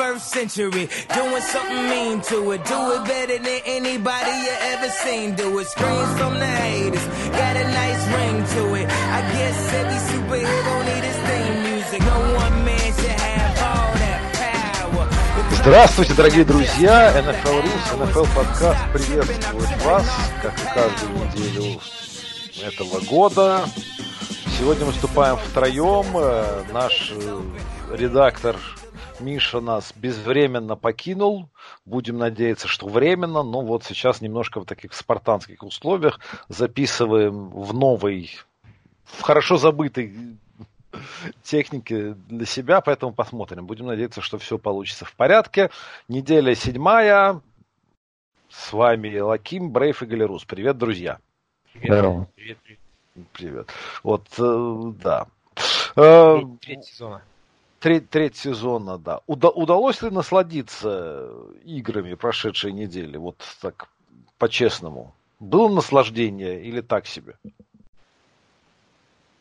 21st century. Doing something mean to it. Do it better than anybody you ever seen. Do it. Screams from the haters. Got a nice ring to it. I guess every superhero need his theme music. No one man should have all that power. Здравствуйте, дорогие друзья! NFL Rules, NFL подкаст приветствует вас, как и каждую неделю этого года. Сегодня выступаем втроем. Э, Наш э, редактор Миша нас безвременно покинул. Будем надеяться, что временно. Но вот сейчас немножко в таких спартанских условиях записываем в новой, в хорошо забытой технике для себя, поэтому посмотрим. Будем надеяться, что все получится в порядке. Неделя седьмая. С вами Лаким, Брейф и Галерус. Привет, друзья. Здорово. Привет, привет. Привет. Вот, э, да. Э, Треть, треть сезона. Треть, треть сезона, да. Уда- удалось ли насладиться играми прошедшей недели? Вот так, по-честному. Было наслаждение или так себе?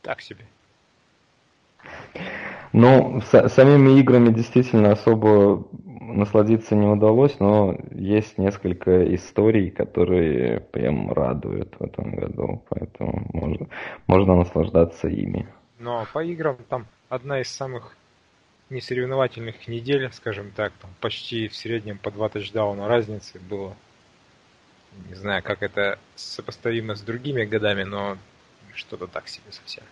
Так себе. Ну, с- самими играми действительно особо насладиться не удалось, но есть несколько историй, которые прям радуют в этом году, поэтому можно, можно наслаждаться ими. Но по играм там одна из самых несоревновательных недель, скажем так, там почти в среднем по два тачдауна разницы было. Не знаю, как это сопоставимо с другими годами, но что-то так себе совсем.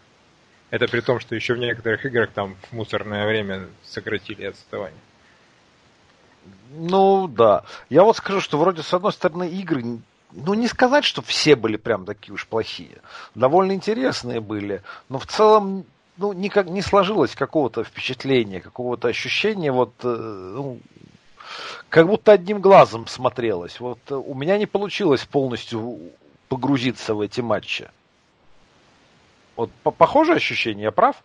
Это при том, что еще в некоторых играх там в мусорное время сократили отставание. Ну, да. Я вот скажу, что вроде, с одной стороны, игры, ну, не сказать, что все были прям такие уж плохие. Довольно интересные были, но в целом, ну, никак не сложилось какого-то впечатления, какого-то ощущения, вот, э, ну, как будто одним глазом смотрелось. Вот э, у меня не получилось полностью погрузиться в эти матчи. Вот по- похожее ощущение, я прав?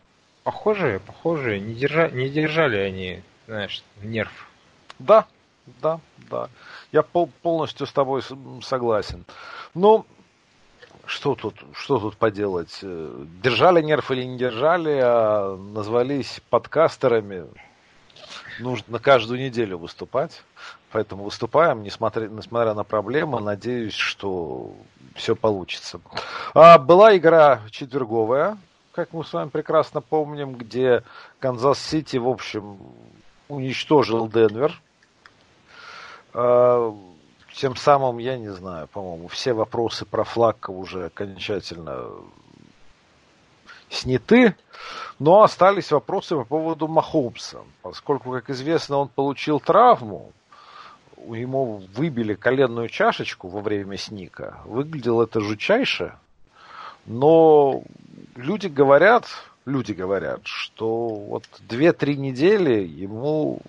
Похожие, похожие, не, держа, не держали они, знаешь, нерв. Да, да, да. Я пол- полностью с тобой согласен. Ну, что тут, что тут поделать? Э, Держали нерв или не держали, а назвались подкастерами. Нужно каждую неделю выступать. Поэтому выступаем, несмотря, несмотря на проблемы. Надеюсь, что все получится. А, была игра четверговая, как мы с вами прекрасно помним, где Канзас-Сити, в общем, уничтожил Денвер. А, Тем самым, я не знаю, по-моему, все вопросы про Флакка уже окончательно сняты. Но остались вопросы по поводу Махомса. Поскольку, как известно, он получил травму, ему выбили коленную чашечку во время сника. Выглядело это жутчайше. Но люди говорят, люди говорят, что вот 2-3 недели ему...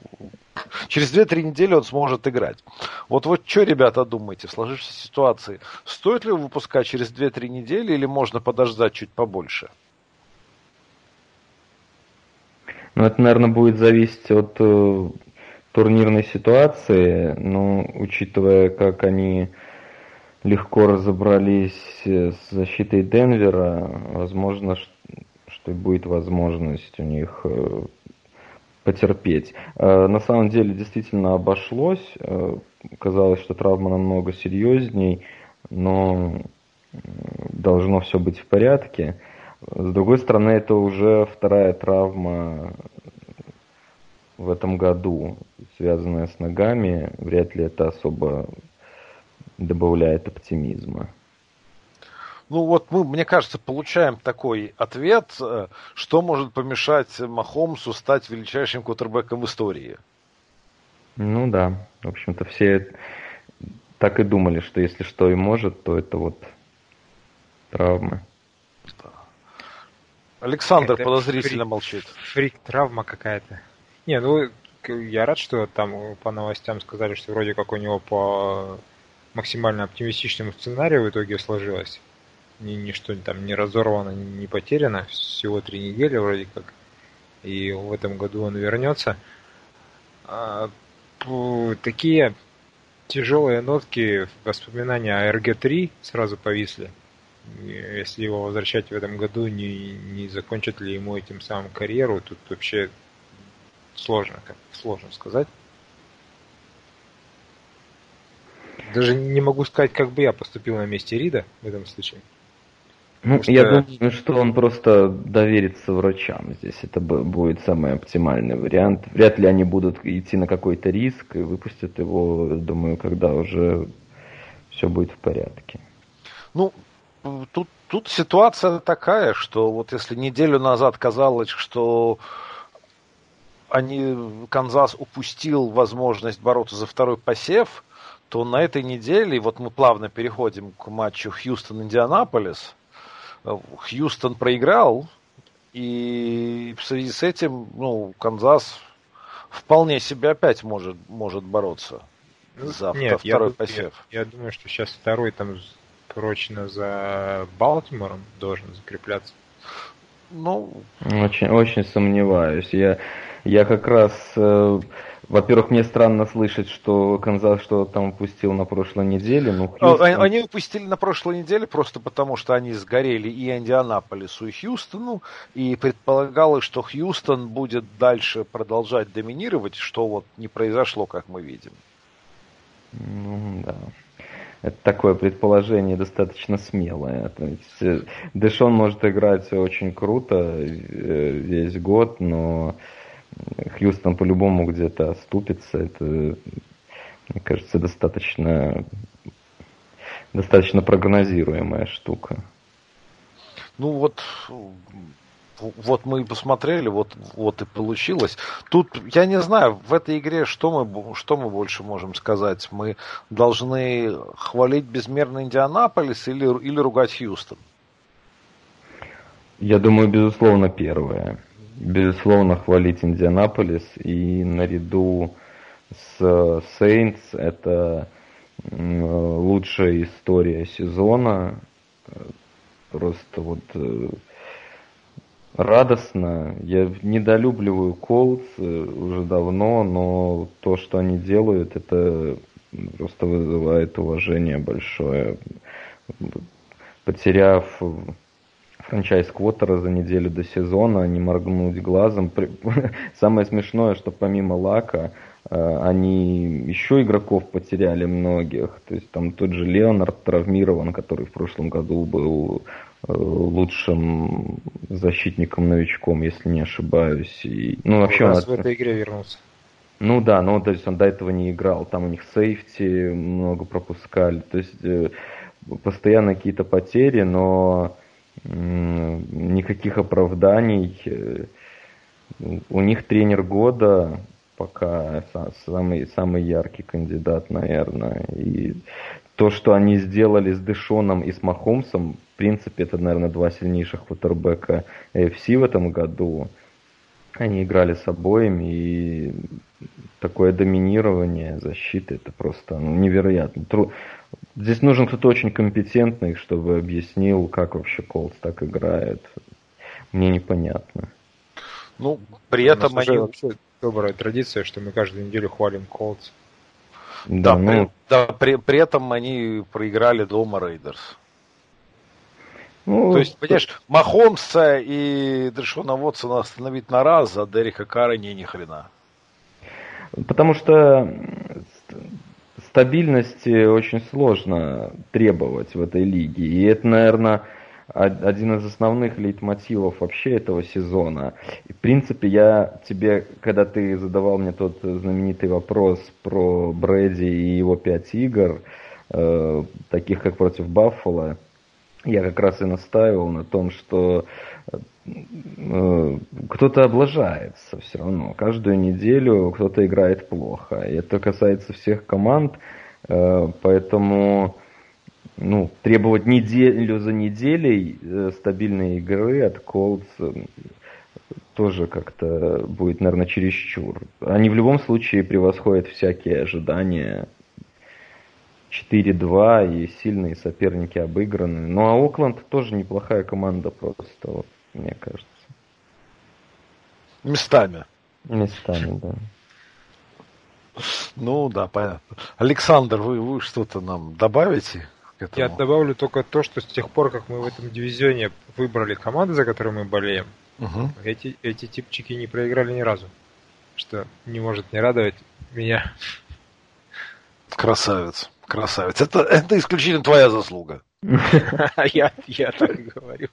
Через 2-3 недели он сможет играть. Вот вот что, ребята, думаете в сложившейся ситуации? Стоит ли его выпускать через 2-3 недели или можно подождать чуть побольше? Ну, это, наверное, будет зависеть от э, турнирной ситуации, но учитывая, как они легко разобрались э, с защитой Денвера, возможно, что будет возможность у них э, потерпеть. Э, На самом деле действительно обошлось. Э, Казалось, что травма намного серьезней, но должно все быть в порядке. С другой стороны, это уже вторая травма в этом году, связанная с ногами. Вряд ли это особо добавляет оптимизма. Ну вот мы, мне кажется, получаем такой ответ, э, что может помешать Махомсу стать величайшим кутербеком в истории. Ну да, в общем-то все так и думали, что если что и может, то это вот травмы. Александр Это подозрительно фрик. молчит. Фрик, травма какая-то. Не, ну, я рад, что там по новостям сказали, что вроде как у него по максимально оптимистичному сценарию в итоге сложилось ничто там не разорвано, не потеряно. Всего три недели вроде как. И в этом году он вернется. А, такие тяжелые нотки воспоминания о РГ-3 сразу повисли. Если его возвращать в этом году, не, не закончит ли ему этим самым карьеру, тут вообще сложно, как, сложно сказать. Даже не могу сказать, как бы я поступил на месте Рида в этом случае. Ну, что... я думаю, что он просто доверится врачам здесь. Это будет самый оптимальный вариант. Вряд ли они будут идти на какой-то риск и выпустят его, думаю, когда уже все будет в порядке. Ну, тут, тут ситуация такая, что вот если неделю назад казалось, что они, Канзас упустил возможность бороться за второй посев, то на этой неделе, вот мы плавно переходим к матчу Хьюстон-Индианаполис, Хьюстон проиграл, и в связи с этим, ну, Канзас вполне себе опять может, может бороться ну, за Нет, второй я, посев. Я, я думаю, что сейчас второй там прочно за Балтимором должен закрепляться. Ну, очень, очень сомневаюсь. Я, я как раз э, во-первых, мне странно слышать, что Канзас что там упустил на прошлой неделе. Ну, Хьюстон... Они упустили на прошлой неделе просто потому, что они сгорели и Индианаполису, и Хьюстону, и предполагалось, что Хьюстон будет дальше продолжать доминировать, что вот не произошло, как мы видим. Ну, да. Это такое предположение достаточно смелое. То есть э, Дэшон может играть очень круто э, весь год, но Хьюстон по-любому где-то оступится. Это, мне кажется, достаточно, достаточно прогнозируемая штука. Ну вот, вот мы и посмотрели, вот, вот и получилось. Тут, я не знаю, в этой игре что мы, что мы больше можем сказать? Мы должны хвалить безмерно Индианаполис или, или ругать Хьюстон? Я думаю, безусловно, первое безусловно, хвалить Индианаполис. И наряду с Saints это лучшая история сезона. Просто вот э, радостно. Я недолюбливаю Колдс э, уже давно, но то, что они делают, это просто вызывает уважение большое. Потеряв франчайз Квотера за неделю до сезона, не моргнуть глазом. Самое смешное, что помимо Лака, э, они еще игроков потеряли многих. То есть там тот же Леонард травмирован, который в прошлом году был э, лучшим защитником-новичком, если не ошибаюсь. И, ну, вообще он в этой игре вернулся. Ну да, но то есть он до этого не играл. Там у них сейфти много пропускали. То есть э, постоянно какие-то потери, но никаких оправданий. Э, у них тренер года пока самый, самый яркий кандидат, наверное. И то, что они сделали с Дэшоном и с Махомсом, в принципе, это, наверное, два сильнейших квотербека AFC в этом году. Они играли с обоими, и такое доминирование защиты, это просто ну, невероятно. Здесь нужен кто-то очень компетентный, чтобы объяснил, как вообще Колдс так играет. Мне непонятно. Ну, при этом они... вообще добрая традиция, что мы каждую неделю хвалим Колдс. Да, да, ну... при, да при, при этом они проиграли дома Рейдерс. Ну, То есть, понимаешь, Махомса и Дэшона Вотсона остановить на раз, а Дерека Кара не ни хрена. Потому что стабильности очень сложно требовать в этой лиге. И это, наверное, один из основных лейтмотивов вообще этого сезона. И, в принципе, я тебе, когда ты задавал мне тот знаменитый вопрос про Брэди и его пять игр, э, таких как против Баффала, я как раз и настаивал на том, что э, кто-то облажается все равно. Каждую неделю кто-то играет плохо. И это касается всех команд, э, поэтому ну, требовать неделю за неделей э, стабильной игры от Colts тоже как-то будет, наверное, чересчур. Они в любом случае превосходят всякие ожидания 4-2 и сильные соперники обыграны. Ну а Окленд тоже неплохая команда просто, вот, мне кажется. Местами. Местами, да. Ну да, понятно. Александр, вы, вы что-то нам добавите? К этому? Я добавлю только то, что с тех пор, как мы в этом дивизионе выбрали команды, за которые мы болеем, угу. эти, эти типчики не проиграли ни разу. Что не может не радовать меня. Красавец. Красавец. Это, это исключительно твоя заслуга. Я, я так говорю.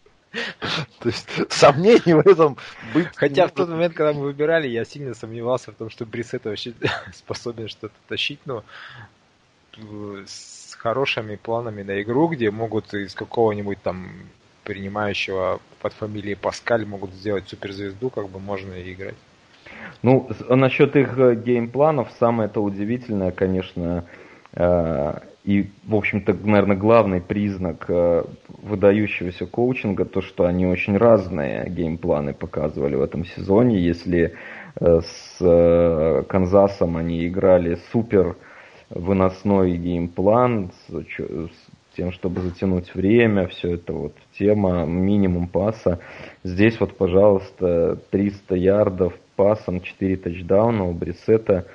То есть сомнений в этом быть... Хотя в тот момент, когда мы выбирали, я сильно сомневался в том, что Брисет вообще способен что-то тащить, но с хорошими планами на игру, где могут из какого-нибудь там принимающего под фамилией Паскаль могут сделать суперзвезду, как бы можно и играть. Ну, насчет их э, геймпланов, самое это удивительное, конечно, э, и, в общем-то, наверное, главный признак э, выдающегося коучинга, то, что они очень разные геймпланы показывали в этом сезоне. Если с Канзасом они играли супер выносной game plan с, с тем, чтобы затянуть время, все это вот тема, минимум паса. Здесь вот, пожалуйста, 300 ярдов пасом, 4 тачдауна у Брисета.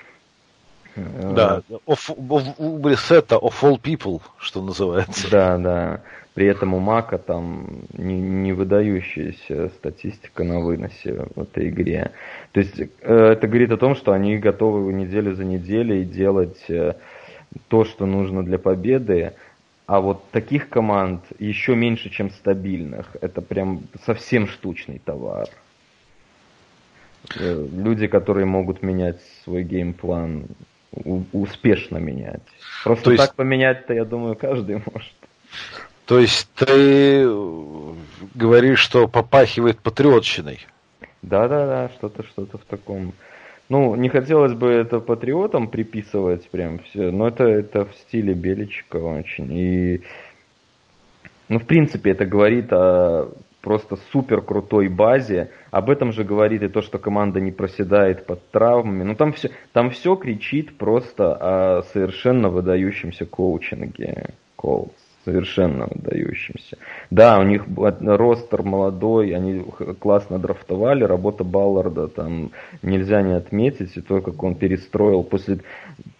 Да, у Брисета of all people, что называется. Да, да. При этом у Мака там не, не выдающаяся статистика на выносе в этой игре. То есть э, это говорит о том, что они готовы неделю за неделей делать э, то, что нужно для победы. А вот таких команд еще меньше, чем стабильных. Это прям совсем штучный товар. Э, люди, которые могут менять свой геймплан, успешно менять. Просто есть... так поменять-то, я думаю, каждый может. То есть ты говоришь, что попахивает патриотщиной? Да-да-да, что-то что-то в таком. Ну, не хотелось бы это патриотам приписывать прям все, но это, это в стиле Беличика очень. И, ну, в принципе, это говорит о просто супер крутой базе. Об этом же говорит и то, что команда не проседает под травмами. Ну, там все, там все кричит просто о совершенно выдающемся коучинге Колдс совершенно выдающимся. Да, у них ростер молодой, они классно драфтовали, работа Балларда там нельзя не отметить, и то, как он перестроил после,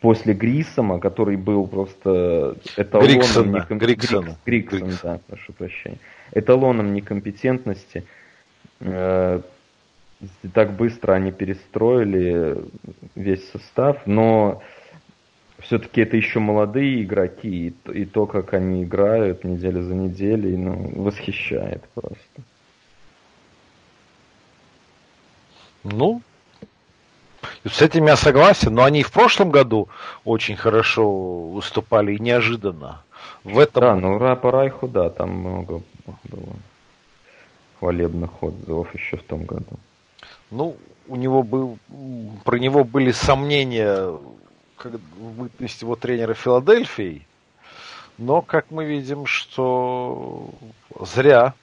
после Грисома, который был просто эталоном... Гриксона. Гриксона. Гриксон, Гриксон, да, прошу прощения. Эталоном некомпетентности. Э, так быстро они перестроили весь состав, но все-таки это еще молодые игроки, и, и то, как они играют неделю за неделей, ну, восхищает просто. Ну, с этим я согласен, но они и в прошлом году очень хорошо выступали и неожиданно. В этом... Да, ну по Райху, да, там много было хвалебных отзывов еще в том году. Ну, у него был, про него были сомнения как бытность его тренера Филадельфии, но, как мы видим, что зря.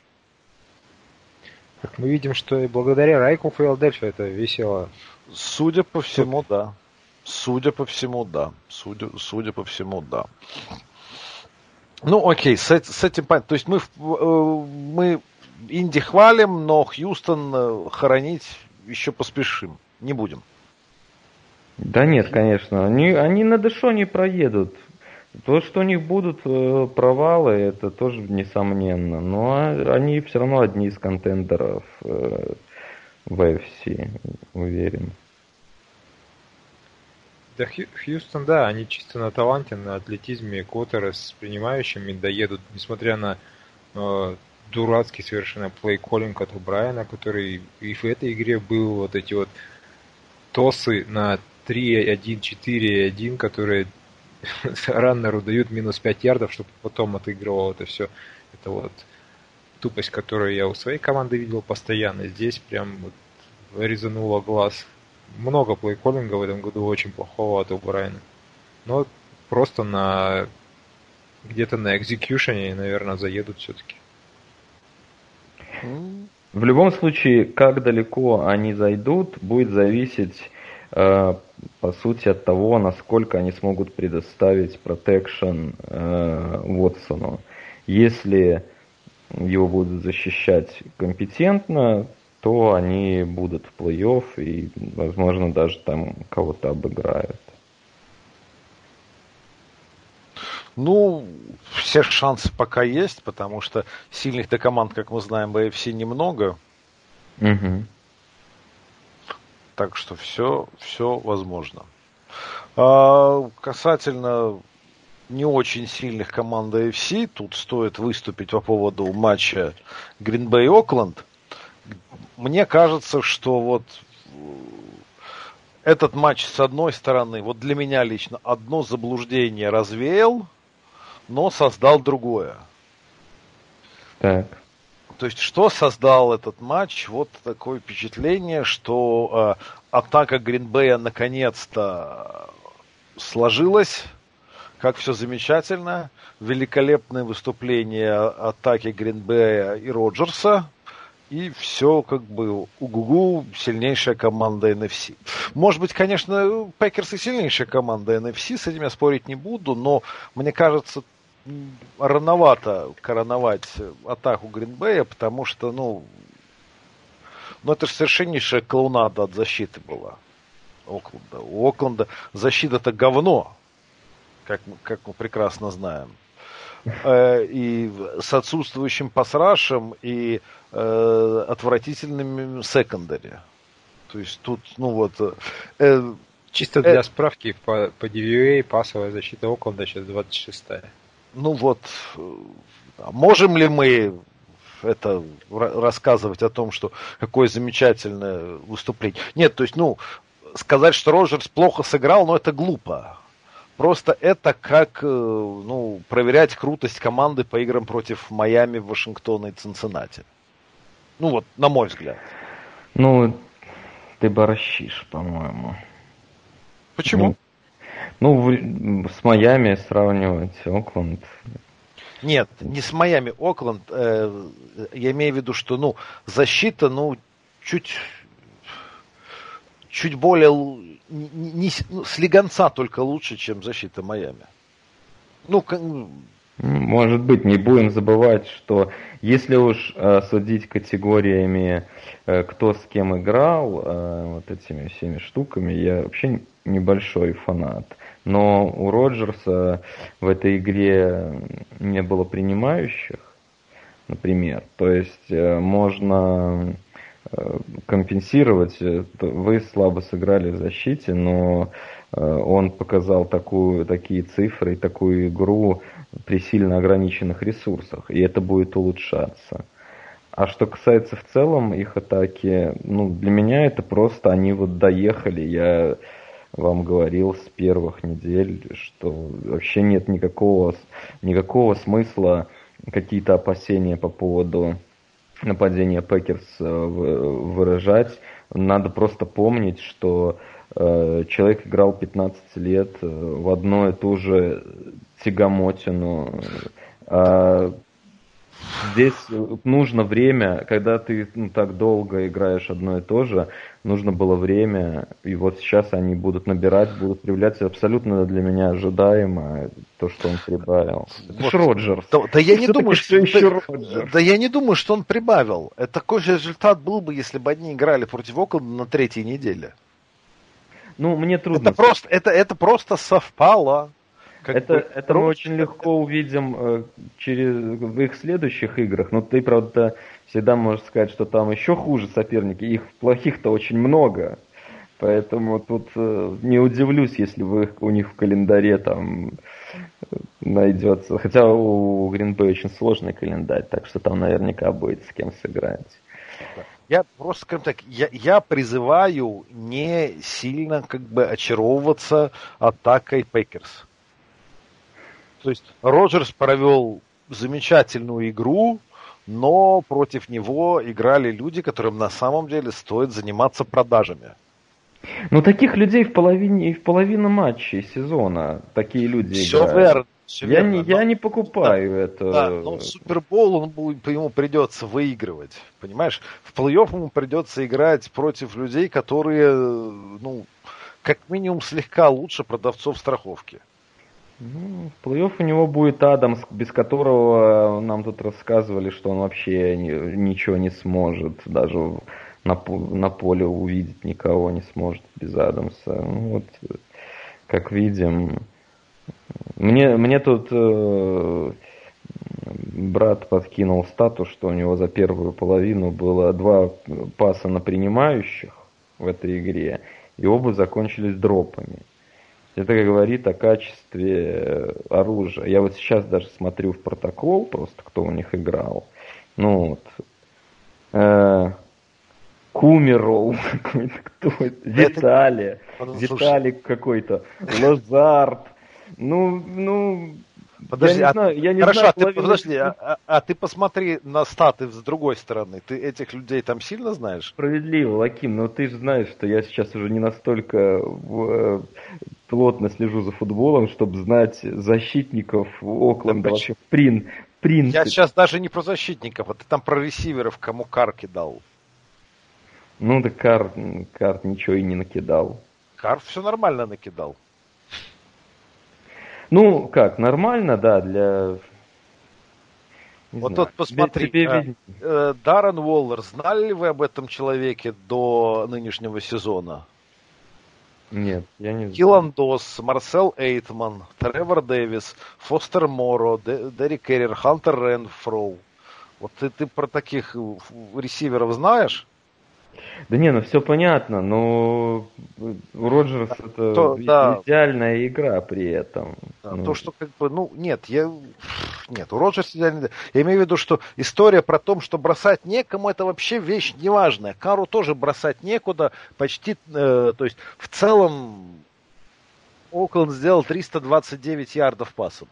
Как мы видим, что и благодаря Райку Филадельфия это весело. Судя по всему, да. Судя по всему, да. Судя, судя по всему, да. Ну, окей, с, с этим понятно. То есть мы, э, мы Инди хвалим, но Хьюстон э, хоронить еще поспешим. Не будем. Да нет, конечно. Они, они на Дэшо не проедут. То, что у них будут э, провалы, это тоже несомненно. Но они все равно одни из контендеров в AFC, уверен. Да, Хьюстон, да, они чисто на таланте, на атлетизме, Коттеры с принимающими доедут, несмотря на э, дурацкий совершенно плей-коллинг от Брайана, который и в этой игре был вот эти вот тосы на 3-1, 4-1, которые раннеру дают минус 5 ярдов, чтобы потом отыгрывал это все. Это вот тупость, которую я у своей команды видел постоянно. Здесь прям вот резануло глаз. Много плейколлинга в этом году очень плохого от Брайана. Но просто на где-то на экзекьюшене, наверное, заедут все-таки. В любом случае, как далеко они зайдут, будет зависеть Э, по сути, от того, насколько они смогут предоставить протекшн э, Уотсону. Если его будут защищать компетентно, то они будут в плей-офф и, возможно, даже там кого-то обыграют. Ну, все шансы пока есть, потому что сильных-то команд, как мы знаем, в AFC немного. Угу. Так что все, все возможно. А, касательно не очень сильных команд AFC. Тут стоит выступить по поводу матча Green Bay Окленд. Мне кажется, что вот э, этот матч, с одной стороны, вот для меня лично одно заблуждение развеял, но создал другое. Так. То есть, что создал этот матч? Вот такое впечатление, что э, атака Гринбея наконец-то сложилась, как все замечательно. Великолепное выступление атаки Гринбея и Роджерса. И все как бы у-гу-гу, сильнейшая команда NFC. Может быть, конечно, Пекерс и сильнейшая команда NFC, с этим я спорить не буду, но мне кажется, рановато короновать атаку Гринбея, потому что, ну, ну это же совершеннейшая клоунада от защиты была. Окленда. У Окленда защита-то говно, как, как мы прекрасно знаем. Э, и с отсутствующим пасрашем и э, отвратительным секондари. То есть тут, ну вот... Э, Чисто для э, справки, по, по DVA пасовая защита Окленда сейчас 26-я. Ну вот, можем ли мы это рассказывать о том, что какое замечательное выступление? Нет, то есть, ну, сказать, что Роджерс плохо сыграл, но это глупо. Просто это как ну, проверять крутость команды по играм против Майами, Вашингтона и Цинциннати. Ну вот, на мой взгляд. Ну, ты борщишь, по-моему. Почему? Ну, ну, с Майами сравнивать Окленд. Нет, не с Майами, Окленд. Э, я имею в виду, что, ну, защита, ну, чуть, чуть более, не, не, ну, с легонца только лучше, чем защита Майами. Ну, может быть, не будем забывать, что если уж э, судить категориями, э, кто с кем играл, э, вот этими всеми штуками, я вообще небольшой фанат. Но у Роджерса в этой игре не было принимающих, например. То есть можно компенсировать. Вы слабо сыграли в защите, но он показал такую, такие цифры и такую игру при сильно ограниченных ресурсах, и это будет улучшаться. А что касается в целом их атаки, ну, для меня это просто они вот доехали. Я вам говорил с первых недель, что вообще нет никакого, никакого смысла какие-то опасения по поводу нападения Пекерс э, выражать. Надо просто помнить, что э, человек играл 15 лет э, в одно и ту же тягомотину. А здесь нужно время, когда ты ну, так долго играешь одно и то же, нужно было время, и вот сейчас они будут набирать, будут проявляться абсолютно для меня ожидаемо то, что он прибавил. Это вот. Роджерс. Да, да я не думаю, что, еще да, да я не думаю, что он прибавил. Это такой же результат был бы, если бы они играли против Окленда на третьей неделе. Ну, мне трудно. Это просто, это, это просто совпало. Как это, бы, это мы очень легко увидим э, через, в их следующих играх. Но ты, правда, всегда можешь сказать, что там еще хуже соперники. Их плохих-то очень много. Поэтому тут э, не удивлюсь, если вы, у них в календаре там э, найдется. Хотя у Гринбей очень сложный календарь, так что там наверняка будет с кем сыграть. Я просто, скажем так, я, я призываю не сильно как бы очаровываться атакой Пекерс. То есть Роджерс провел замечательную игру, но против него играли люди, которым на самом деле стоит заниматься продажами. Ну, таких людей в половине, в половине матчей сезона такие люди Все играют. Верно, все я, верно. Не, я не покупаю да, это. Да, но Супербол он будет, ему придется выигрывать. Понимаешь? В плей-офф ему придется играть против людей, которые, ну, как минимум слегка лучше продавцов страховки. Ну, в плей-офф у него будет Адамс, без которого нам тут рассказывали, что он вообще ни, ничего не сможет, даже на, на поле увидеть никого не сможет без Адамса. Ну, вот, как видим. Мне, мне тут э, брат подкинул статус, что у него за первую половину было два паса на принимающих в этой игре, и оба закончились дропами. Это говорит о качестве э, оружия. Я вот сейчас даже смотрю в протокол, просто кто у них играл. Ну вот. Э, Кумеров какой-то, кто это? Виталий. Виталик какой-то. Лазарт. Ну, ну, Подожди, я не а, знаю, я не хорошо, знаю, а ты, подожди, а, а, а ты посмотри на статы с другой стороны. Ты этих людей там сильно знаешь? Справедливо, Лаким, но ты же знаешь, что я сейчас уже не настолько в, э, плотно слежу за футболом, чтобы знать защитников Окленда да, вообще прин, принципе. Я сейчас даже не про защитников, а ты там про ресиверов, кому Кар кидал. Ну да Кар, Кар ничего и не накидал. Кар все нормально накидал. Ну, как, нормально, да, для... Не вот знаю. тут посмотри, тебе, тебе... Э, Даррен Уоллер, знали ли вы об этом человеке до нынешнего сезона? Нет, я не знаю. Киллан Дос, Марсел Эйтман, Тревор Дэвис, Фостер Моро, Дерек Керрер, Хантер Ренфроу. Вот ты, ты про таких ресиверов знаешь? Да не, ну все понятно, но у Роджерс это то, да. идеальная игра при этом. Да, ну. То, что как бы, ну, нет, я... Нет, у Роджерс идеальная Я имею в виду, что история про то, что бросать некому, это вообще вещь неважная. Кару тоже бросать некуда, почти, э, то есть в целом Окленд сделал 329 ярдов пасом.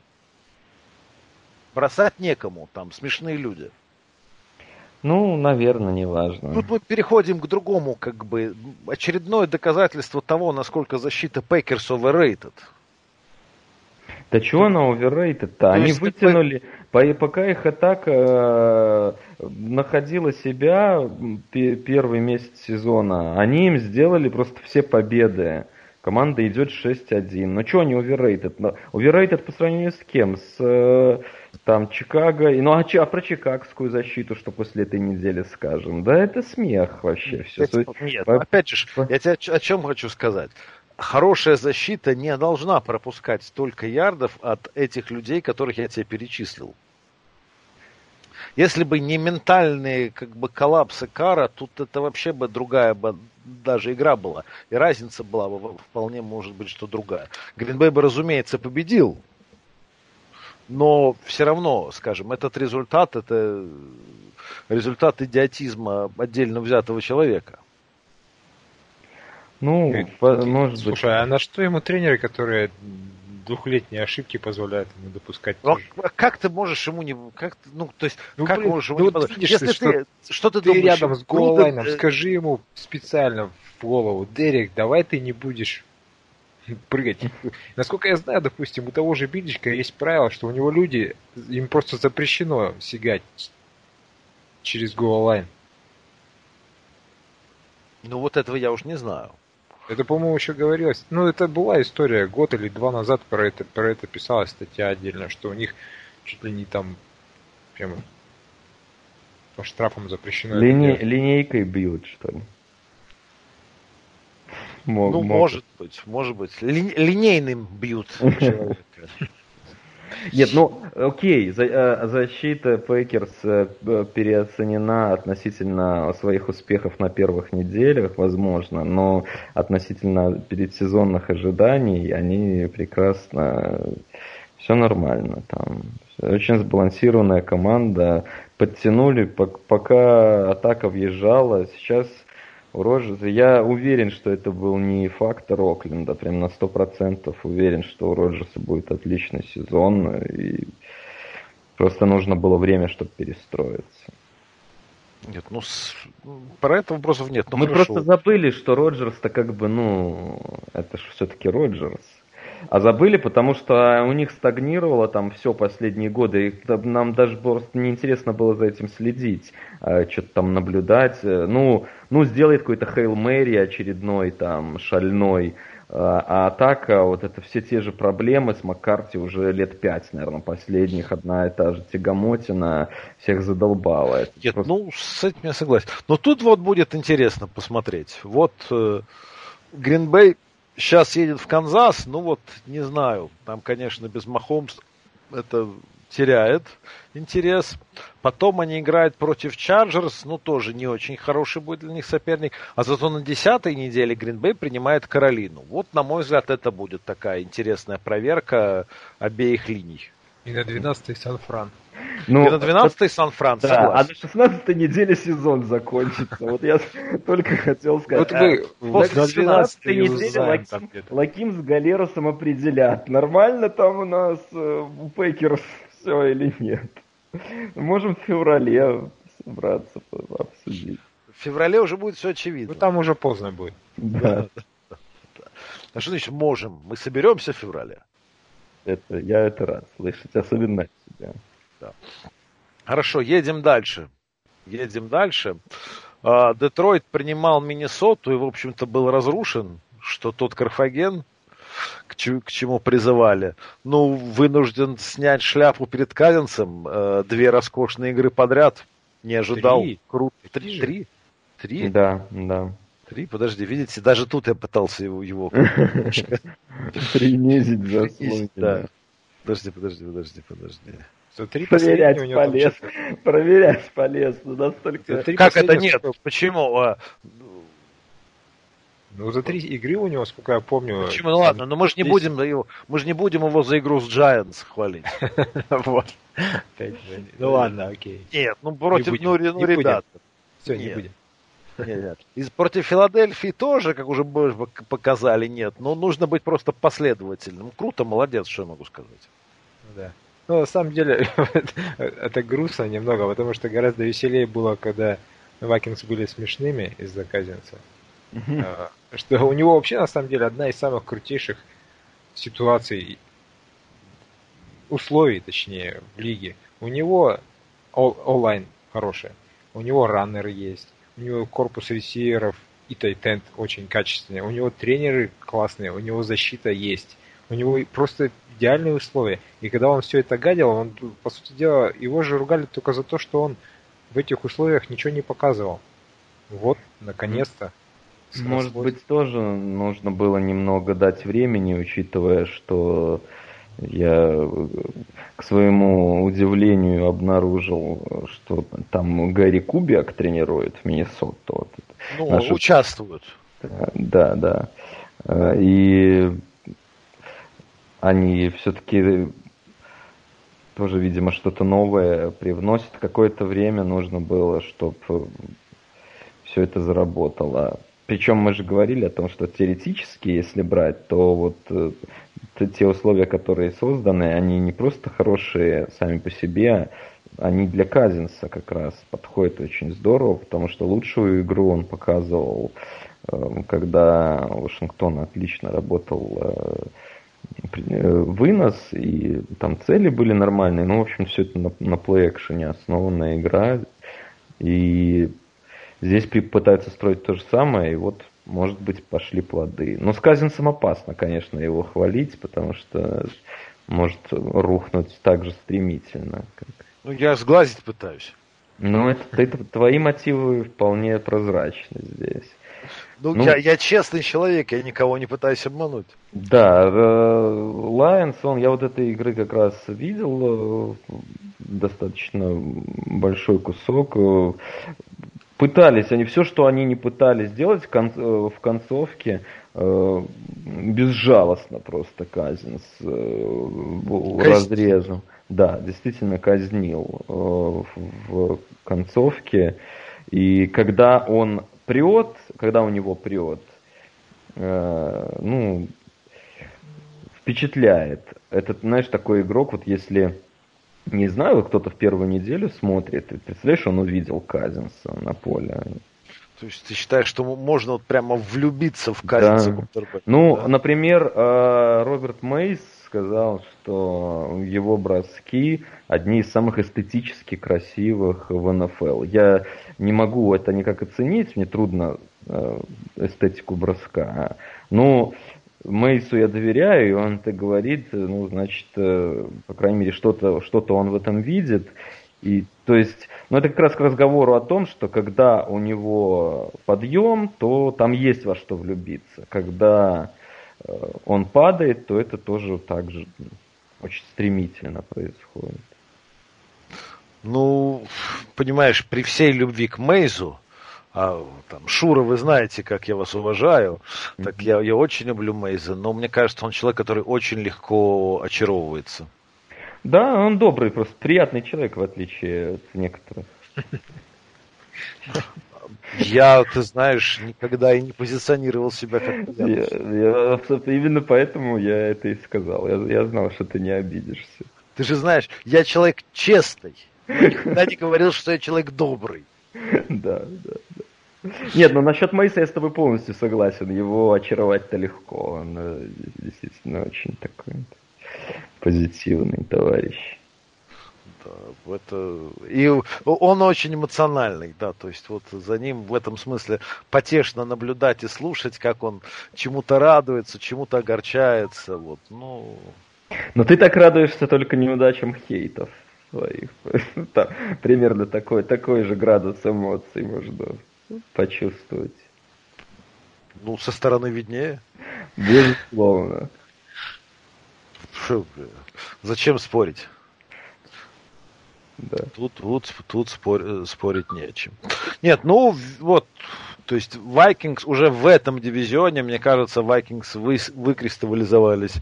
Бросать некому, там смешные люди. Ну, наверное, не важно. Тут мы переходим к другому, как бы, очередное доказательство того, насколько защита Пекерс overrated. Да чего она overrated-то? Они вытянули, такой... пока их атака э, находила себя первый месяц сезона, они им сделали просто все победы. Команда идет 6-1. Ну что они overrated? Overrated по сравнению с кем? С э, там Чикаго. Ну а, а про чикагскую защиту, что после этой недели скажем? Да это смех вообще все. Нет, по... опять же, я тебе о чем хочу сказать. Хорошая защита не должна пропускать столько ярдов от этих людей, которых я тебе перечислил. Если бы не ментальные как бы коллапсы Кара, тут это вообще бы другая бы даже игра была. И разница была бы вполне может быть, что другая. Гринбей бы, разумеется, победил, но все равно, скажем, этот результат, это результат идиотизма отдельно взятого человека. Ну, и, может слушай, быть. Слушай, а на что ему тренеры, которые двухлетние ошибки позволяют ему допускать. Ну, а как ты можешь ему не... Как, ну, то есть, ну, как блин, можешь ему ну, не... Вот видишь, Если ты, что, что ты, ты думаешь? рядом с голлайном, Груден... скажи ему специально в голову, Дерек, давай ты не будешь прыгать. Насколько я знаю, допустим, у того же Бидичка есть правило, что у него люди, им просто запрещено сигать через голлайн. Ну вот этого я уж не знаю. Это, по-моему, еще говорилось. Ну, это была история год или два назад про это, про это писалась статья отдельно, что у них чуть ли не там прямо по штрафам запрещено. Лине... Линейкой бьют, что ли? Мог, ну, мог. может быть, может быть. Ли, линейным бьют человека. Нет, ну, окей, э, защита Пейкерс э, переоценена относительно своих успехов на первых неделях, возможно, но относительно передсезонных ожиданий они прекрасно, все нормально там. Очень сбалансированная команда, подтянули, пока атака въезжала, сейчас у Роджерса. Я уверен, что это был не фактор Окленда, прям на сто процентов уверен, что у Роджерса будет отличный сезон, и просто нужно было время, чтобы перестроиться. Нет, ну с... про это вопросов нет. Ну, Мы хорошо. просто забыли, что Роджерс-то как бы, ну, это же все-таки Роджерс. А забыли, потому что у них стагнировало там все последние годы, и нам даже просто неинтересно было за этим следить, а, что-то там наблюдать. Ну, ну, сделает какой-то Хейл Мэри очередной, там, шальной, а, а атака, вот это все те же проблемы с Маккарти уже лет пять, наверное, последних. Одна и та же тягомотина всех задолбала. Это Нет, просто... ну, с этим я согласен. Но тут вот будет интересно посмотреть. Вот Гринбей э, сейчас едет в Канзас, ну вот, не знаю, там, конечно, без Махомс это теряет интерес. Потом они играют против Чарджерс, ну тоже не очень хороший будет для них соперник. А зато на десятой неделе Гринбей принимает Каролину. Вот, на мой взгляд, это будет такая интересная проверка обеих линий. И на 12-й Сан-Фран. Ну, и на 12-й Сан-Фран, да, согласен. а на 16-й неделе сезон закончится. Вот я только хотел сказать. Вот вы, после 12 недели Лаким, Лаким с Галеросом определят, нормально там у нас э, у Пекерс все или нет. Можем в феврале собраться, обсудить. В феврале уже будет все очевидно. Ну там уже поздно будет. Да. А что значит можем? Мы соберемся в феврале. Это, я это рад слышать, особенно от тебя. Да. Хорошо, едем дальше. Едем дальше. А, Детройт принимал Миннесоту и, в общем-то, был разрушен, что тот Карфаген, к, к чему призывали, ну, вынужден снять шляпу перед Казинцем. Э, две роскошные игры подряд. Не ожидал. Три. Круто. Три? Три? Три? Да, да. Три, подожди, видите, даже тут я пытался его, его принизить заслуги. Да. Подожди, подожди, подожди, подожди. три Проверять полез. Проверять полез. Настолько... Как это нет? Почему? А, ну, за три игры у него, сколько я помню... Почему? Ну ладно, но мы же не будем его, мы же не будем его за игру с Giants хвалить. Вот. Ну ладно, окей. Нет, ну против, ну, ну ребята. Все, не будем. Нет, И против Филадельфии тоже, как уже показали, нет. Но нужно быть просто последовательным. Круто, молодец, что я могу сказать. Да. Ну, на самом деле, это грустно немного, потому что гораздо веселее было, когда Вакинс были смешными из-за Казинца. А, что у него вообще, на самом деле, одна из самых крутейших ситуаций, условий, точнее, в лиге. У него онлайн хороший, у него раннер есть, у него корпус ресиверов и тайтенд очень качественный, у него тренеры классные, у него защита есть, у него просто идеальные условия. И когда он все это гадил, он, по сути дела, его же ругали только за то, что он в этих условиях ничего не показывал. Вот, наконец-то. Может быть, тоже нужно было немного дать времени, учитывая, что я к своему удивлению обнаружил, что там Гарри Кубиак тренирует в Миннесоту. Вот. Ну, Наши... участвуют. Да, да. И они все-таки тоже, видимо, что-то новое привносят. Какое-то время нужно было, чтобы все это заработало. Причем мы же говорили о том, что теоретически, если брать, то вот э, те условия, которые созданы, они не просто хорошие сами по себе, они для Казинса как раз подходят очень здорово, потому что лучшую игру он показывал, э, когда Вашингтон отлично работал э, вынос, и там цели были нормальные, ну, в общем, все это на плей-экшене основанная игра, и Здесь пытаются строить то же самое, и вот, может быть, пошли плоды. Но с Казинцем опасно, конечно, его хвалить, потому что может рухнуть так же стремительно. Как... Ну, я сглазить пытаюсь. Ну, это, это твои мотивы вполне прозрачны здесь. Ну, ну я, я честный человек, я никого не пытаюсь обмануть. Да, Лайонс, он, я вот этой игры как раз видел э, достаточно большой кусок пытались, они все, что они не пытались сделать в, кон, э, в концовке, э, безжалостно просто Казинс э, разрезал. Да, действительно казнил э, в концовке. И когда он прет, когда у него прет, ну, впечатляет. Этот, знаешь, такой игрок, вот если не знаю, кто-то в первую неделю смотрит, и представляешь, он увидел Казинса на поле. То есть ты считаешь, что можно вот прямо влюбиться в Казинса? Да. Ну, да? например, э, Роберт Мейс сказал, что его броски одни из самых эстетически красивых в НФЛ. Я не могу это никак оценить, мне трудно э, эстетику броска. Но Мейсу я доверяю, и он это говорит, ну, значит, э, по крайней мере, что-то что он в этом видит. И, то есть, ну, это как раз к разговору о том, что когда у него подъем, то там есть во что влюбиться. Когда э, он падает, то это тоже так же очень стремительно происходит. Ну, понимаешь, при всей любви к Мейзу, а там, Шура, вы знаете, как я вас уважаю, так я, я очень люблю Мейза, но мне кажется, он человек, который очень легко очаровывается. Да, он добрый, просто приятный человек, в отличие от некоторых. Я, ты знаешь, никогда и не позиционировал себя как я, я, Именно поэтому я это и сказал. Я, я знал, что ты не обидишься. Ты же знаешь, я человек честный. Никогда не говорил, что я человек добрый. Да, да. Нет, ну насчет Мейса я с тобой полностью согласен. Его очаровать-то легко. Он э, действительно очень такой позитивный товарищ. Да, это... И он очень эмоциональный, да, то есть вот за ним в этом смысле потешно наблюдать и слушать, как он чему-то радуется, чему-то огорчается, вот, ну... Но ты так радуешься только неудачам хейтов своих. Там, примерно такой, такой же градус эмоций можно почувствовать. Ну, со стороны виднее. Безусловно. Шо, зачем спорить? Да. Тут, тут, тут спор, э, спорить не о чем. Нет, ну вот, то есть Vikings уже в этом дивизионе, мне кажется, Vikings вы, выкристаллизовались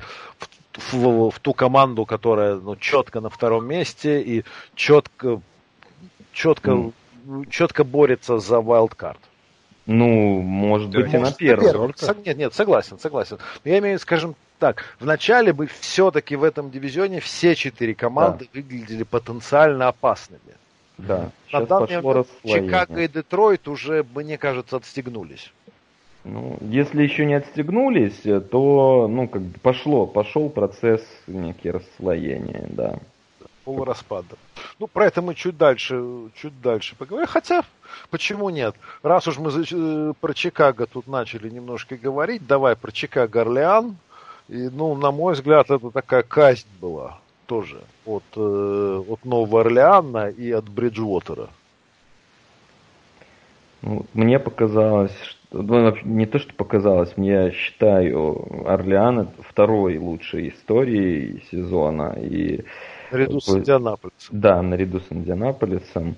в, в, в ту команду, которая ну, четко на втором месте и четко, четко, mm. Четко борется за wildcard. Ну, может быть, и на первом. Нет, нет, согласен, согласен. Я имею, скажем так, вначале бы все-таки в этом дивизионе все четыре команды да. выглядели потенциально опасными. Да. На данный момент Чикаго и Детройт уже, мне кажется, отстегнулись. Ну, если еще не отстегнулись, то, ну, как бы пошло, пошел процесс некий расслоения, да полураспада. Ну, про это мы чуть дальше, чуть дальше поговорим. Хотя, почему нет? Раз уж мы э, про Чикаго тут начали немножко говорить, давай про Чикаго Орлеан. И, ну, на мой взгляд, это такая казнь была тоже от, э, от Нового Орлеана и от Бриджвотера. Ну, мне показалось, что, ну, не то, что показалось, мне считаю Орлеан второй лучшей историей сезона. И Наряду с Индианаполисом. Да, наряду с Индианаполисом.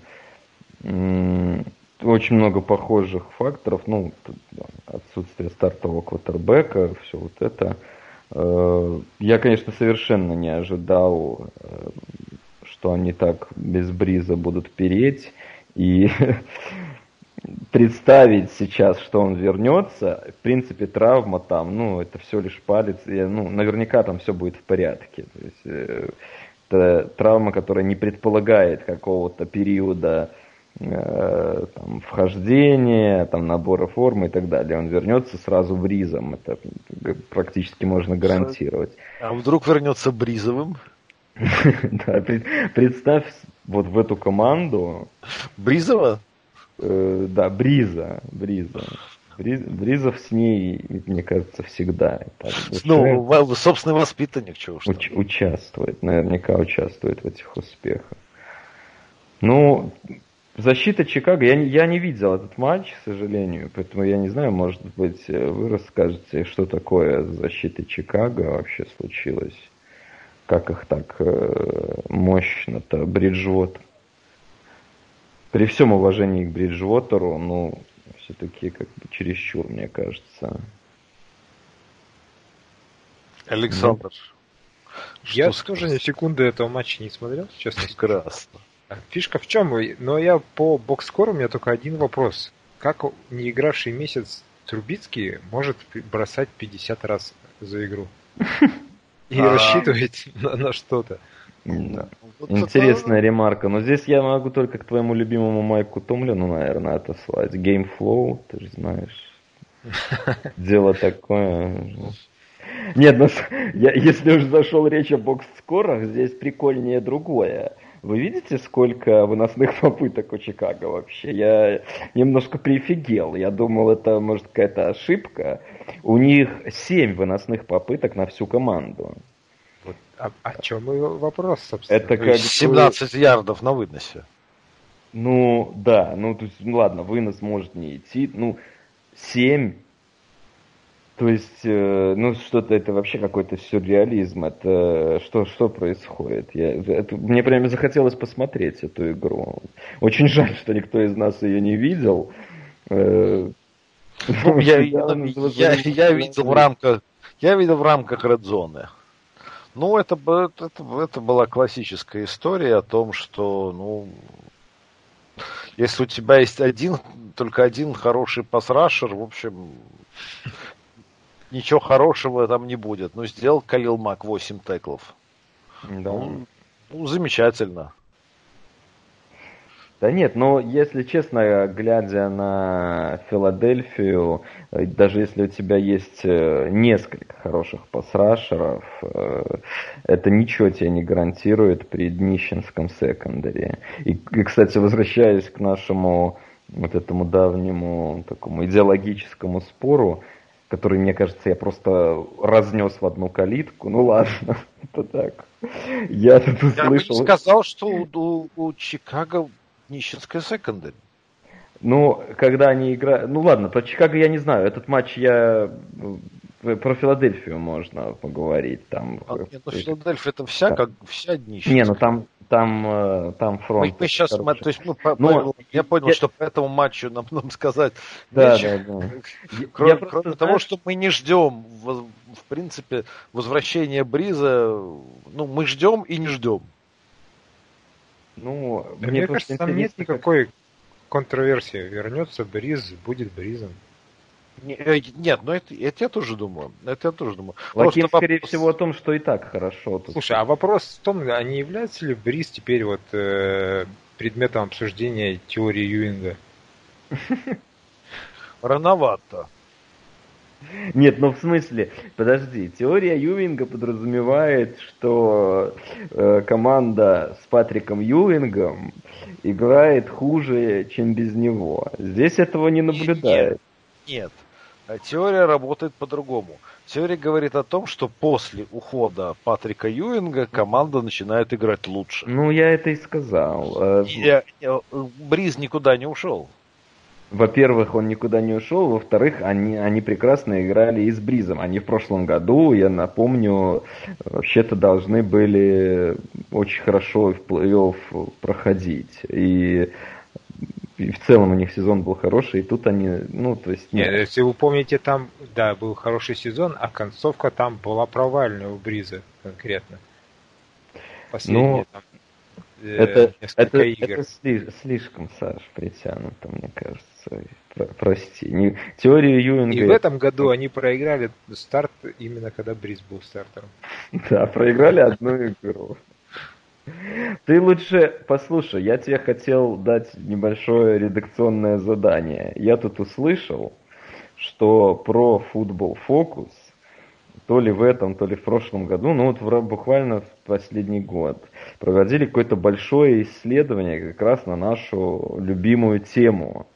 Очень много похожих факторов. Ну, отсутствие стартового квотербека, все вот это. Э, я, конечно, совершенно не ожидал, э, что они так без бриза будут переть. И представить сейчас, что он вернется, в принципе, травма там, ну, это все лишь палец, и, ну, наверняка там все будет в порядке. То есть, э, это травма, которая не предполагает какого-то периода э, там, вхождения, там, набора формы и так далее. Он вернется сразу бризом, это практически можно гарантировать. А вдруг вернется бризовым? Да, представь вот в эту команду. Бризова? Э, да, Бриза, Бриза. Бризов с ней, мне кажется, всегда. ну, собственный воспитанник, чего что. Уч- участвует, наверняка участвует в этих успехах. Ну, защита Чикаго, я, я не видел этот матч, к сожалению, поэтому я не знаю, может быть, вы расскажете, что такое защита Чикаго вообще случилось, как их так э, мощно-то Бриджвот. При всем уважении к Бриджвотеру, ну, все-таки как бы чересчур, мне кажется. Александр. Ну, я тоже ни секунды этого матча не смотрел, честно Прекрасно. Фишка в чем? Но я по бокскору, у меня только один вопрос. Как не игравший месяц Трубицкий может бросать 50 раз за игру? И а. рассчитывать на что-то? Да. Вот Интересная это... ремарка. Но здесь я могу только к твоему любимому Майку Томлину, наверное, отослать. Game Flow, ты же знаешь. Дело такое. Нет, ну, я, если уж зашел речь о бокс-скорах, здесь прикольнее другое. Вы видите, сколько выносных попыток у Чикаго вообще? Я немножко прифигел. Я думал, это может какая-то ошибка. У них 7 выносных попыток на всю команду. А о чем и вопрос, собственно? Это как 17 ярдов на выносе. Ну, да, ну, то есть, ну, ладно, вынос может не идти, ну, 7 То есть, э, ну что-то это вообще какой-то сюрреализм. Это что, что происходит? Я, это, мне прямо захотелось посмотреть эту игру. Очень жаль, что никто из нас ее не видел. Э, ну, я, я, я, я видел в рамках я видел в рамках Red Zone. Ну, это, это, это была классическая история о том, что, ну, если у тебя есть один, только один хороший пасрашер, в общем, ничего хорошего там не будет. Ну, сделал Калил Мак 8 теклов. Да. Ну, ну, замечательно. Да нет, но если честно, глядя на Филадельфию, э, даже если у тебя есть э, несколько хороших пасрашеров, э, это ничего тебе не гарантирует при днищенском секондаре. И, и, кстати, возвращаясь к нашему вот этому давнему такому идеологическому спору, который, мне кажется, я просто разнес в одну калитку. Ну ладно, это так. Я тут услышал... Я бы сказал, что у, у Чикаго нищенская секондарь. Ну, когда они играют... Ну ладно, про Чикаго я не знаю. Этот матч я... Про Филадельфию можно поговорить. Там... А, нет, ну Филадельфия это вся, да. как вся нищенская. Не, ну там, там, э, там фронт. Мы, мы сейчас, мы, то есть, мы, Но, ну, я понял, я... что по этому матчу нам, нам сказать да, да, да. Кроме, кроме знаю... того, что мы не ждем, в, в принципе, возвращения Бриза, ну, мы ждем и не ждем. Ну, да мне, мне кажется, там нет никакой как... контроверсии. Вернется Бриз, будет Бризом. Э, нет, ну это, это я тоже думаю. Это я тоже думаю. Лакин, Просто скорее вопрос... всего, о том, что и так хорошо. Тут... Слушай, а вопрос в том, а не является ли Бриз теперь вот э, предметом обсуждения теории Юинга? Рановато. Нет, ну в смысле, подожди, теория Ювинга подразумевает, что э, команда с Патриком Ювингом играет хуже, чем без него. Здесь этого не наблюдает. Нет, нет. Теория работает по-другому. Теория говорит о том, что после ухода Патрика Юинга команда начинает играть лучше. Ну, я это и сказал. Э, я, я, Бриз никуда не ушел во-первых, он никуда не ушел, во-вторых, они, они прекрасно играли и с Бризом. Они в прошлом году, я напомню, вообще-то должны были очень хорошо в плей-офф проходить. И, и в целом у них сезон был хороший, и тут они, ну, то есть... Нет, нет если вы помните, там, да, был хороший сезон, а концовка там была провальная у Бриза конкретно. Последние ну, там это, это, игр. это слишком, Саш, притянуто, мне кажется. Про, прости. Не, теорию Юинга... И в этом году они проиграли старт именно когда Бриз был стартером. Да, проиграли одну игру. Ты лучше послушай, я тебе хотел дать небольшое редакционное задание. Я тут услышал, что про футбол фокус то ли в этом, то ли в прошлом году, ну вот в, буквально в последний год, проводили какое-то большое исследование как раз на нашу любимую тему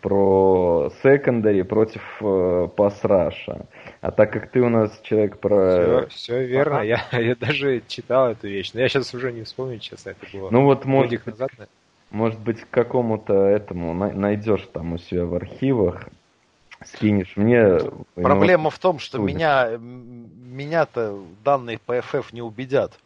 про секондари против э, пасраша. А так как ты у нас человек про... Все, все верно, я, я даже читал эту вещь, но я сейчас уже не вспомню, честно, это было ну, вот, может, назад. Может быть, к какому-то этому найдешь там у себя в архивах скинешь мне. Проблема в том, что меня, меня-то данные по FF не убедят.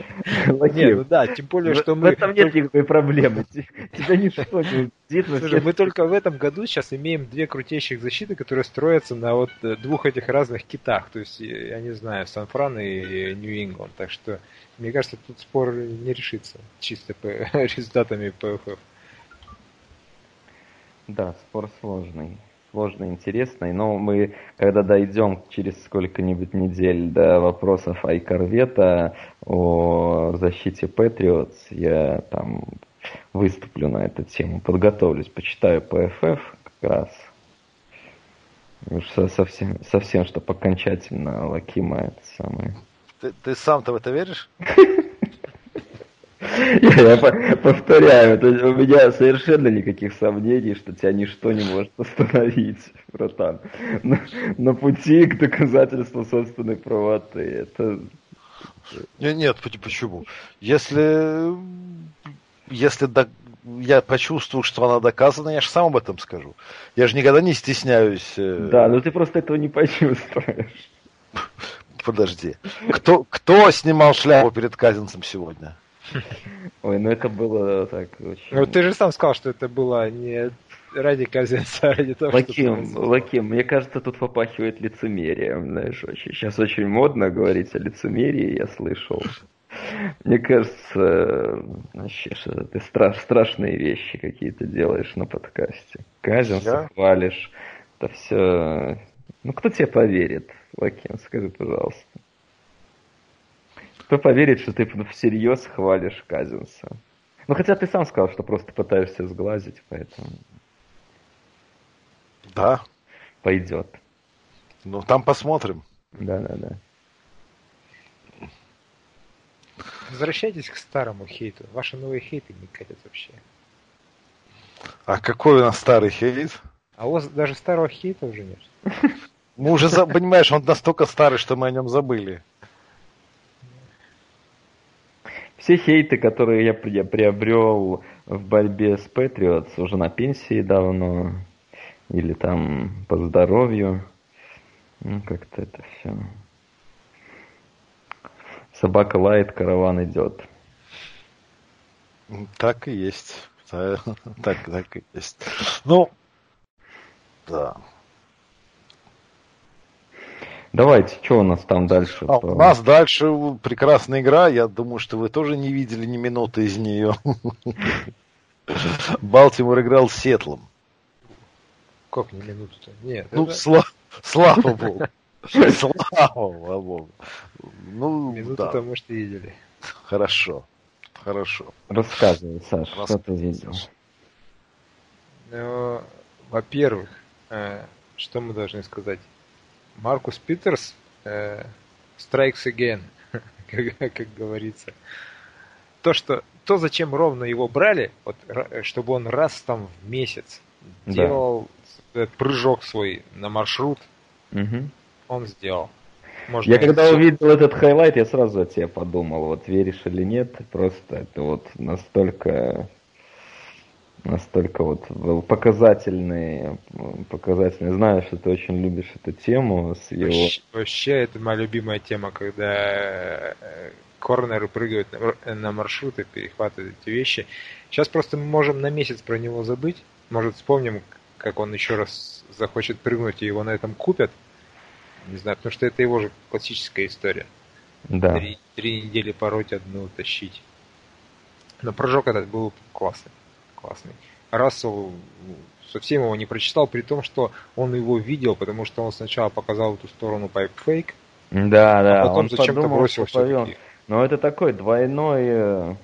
Нет, ну да, тем более, что мы... В этом нет никакой проблемы. Тебя ничто не убедит. Слушай, мы только в этом году сейчас имеем две крутейших защиты, которые строятся на вот э, двух этих разных китах. То есть, я не знаю, Сан-Фран и Нью-Ингланд. Так что, мне кажется, тут спор не решится чисто по результатами PFF. Да, спор сложный сложно интересный, но мы, когда дойдем через сколько-нибудь недель до вопросов Айкорвета о защите Patriots, я там выступлю на эту тему, подготовлюсь, почитаю PFF как раз. Уж совсем, совсем, чтобы окончательно Лакима это самое. Ты, ты сам-то в это веришь? Я повторяю, то есть у меня совершенно никаких сомнений, что тебя ничто не может остановить, братан. На, на пути к доказательству собственной правоты. Это... Нет, нет, почему? Если, если до, я почувствую, что она доказана, я же сам об этом скажу. Я же никогда не стесняюсь. Э, да, но ты просто этого не почувствуешь. Подожди. Кто, кто снимал шляпу перед Казинцем сегодня? Ой, ну это было так очень... Ну ты же сам сказал, что это было не ради Казинца, а ради того, Лаким, что... Лаким, мне кажется, тут попахивает лицемерием, знаешь, очень. Сейчас очень модно говорить о лицемерии, я слышал. Мне кажется, вообще, что ты страш, страшные вещи какие-то делаешь на подкасте. Казинца да? хвалишь. Это все... Ну, кто тебе поверит, Лаким, скажи, пожалуйста. Кто поверит, что ты всерьез хвалишь Казинца? Ну, хотя ты сам сказал, что просто пытаешься сглазить, поэтому... Да. Пойдет. Ну, там посмотрим. Да, да, да. Возвращайтесь к старому хейту. Ваши новые хейты не катят вообще. А какой у нас старый хейт? А у вас даже старого хейта уже нет. Мы уже, понимаешь, он настолько старый, что мы о нем забыли. Все хейты, которые я, приобрел в борьбе с Патриотс, уже на пенсии давно, или там по здоровью, ну как-то это все. Собака лает, караван идет. Так и есть. Так, так и есть. Ну, да. Давайте, что у нас там дальше? А, у нас дальше прекрасная игра. Я думаю, что вы тоже не видели ни минуты из нее. Балтимор играл с Сетлом. Как не минуту-то? Нет. Ну, это... сла... слава богу. Слава богу. Ну, Минуту-то, да. может, и видели. Хорошо. Хорошо. Рассказывай, Саша, что ты видел? Ну, во-первых, э, что мы должны сказать? Маркус Питерс э, strikes again, как, как говорится. То, что то, зачем ровно его брали, вот, чтобы он раз там в месяц да. делал этот прыжок свой на маршрут, угу. он сделал. Можно я когда все... увидел этот highlight, я сразу о тебе подумал, вот веришь или нет, просто это вот настолько настолько вот показательный, показательный. Знаю, что ты очень любишь эту тему с его... Вообще, вообще это моя любимая тема, когда э, корнеры прыгают на маршруты, перехватывают эти вещи. Сейчас просто мы можем на месяц про него забыть. Может, вспомним, как он еще раз захочет прыгнуть, и его на этом купят. Не знаю, потому что это его же классическая история. Да. Три, три недели пороть, одну тащить. Но прыжок этот был классный классный. Рассел совсем его не прочитал, при том, что он его видел, потому что он сначала показал эту сторону пайпфейк, да, да, а потом зачем-то бросил все Но это такой двойной, э,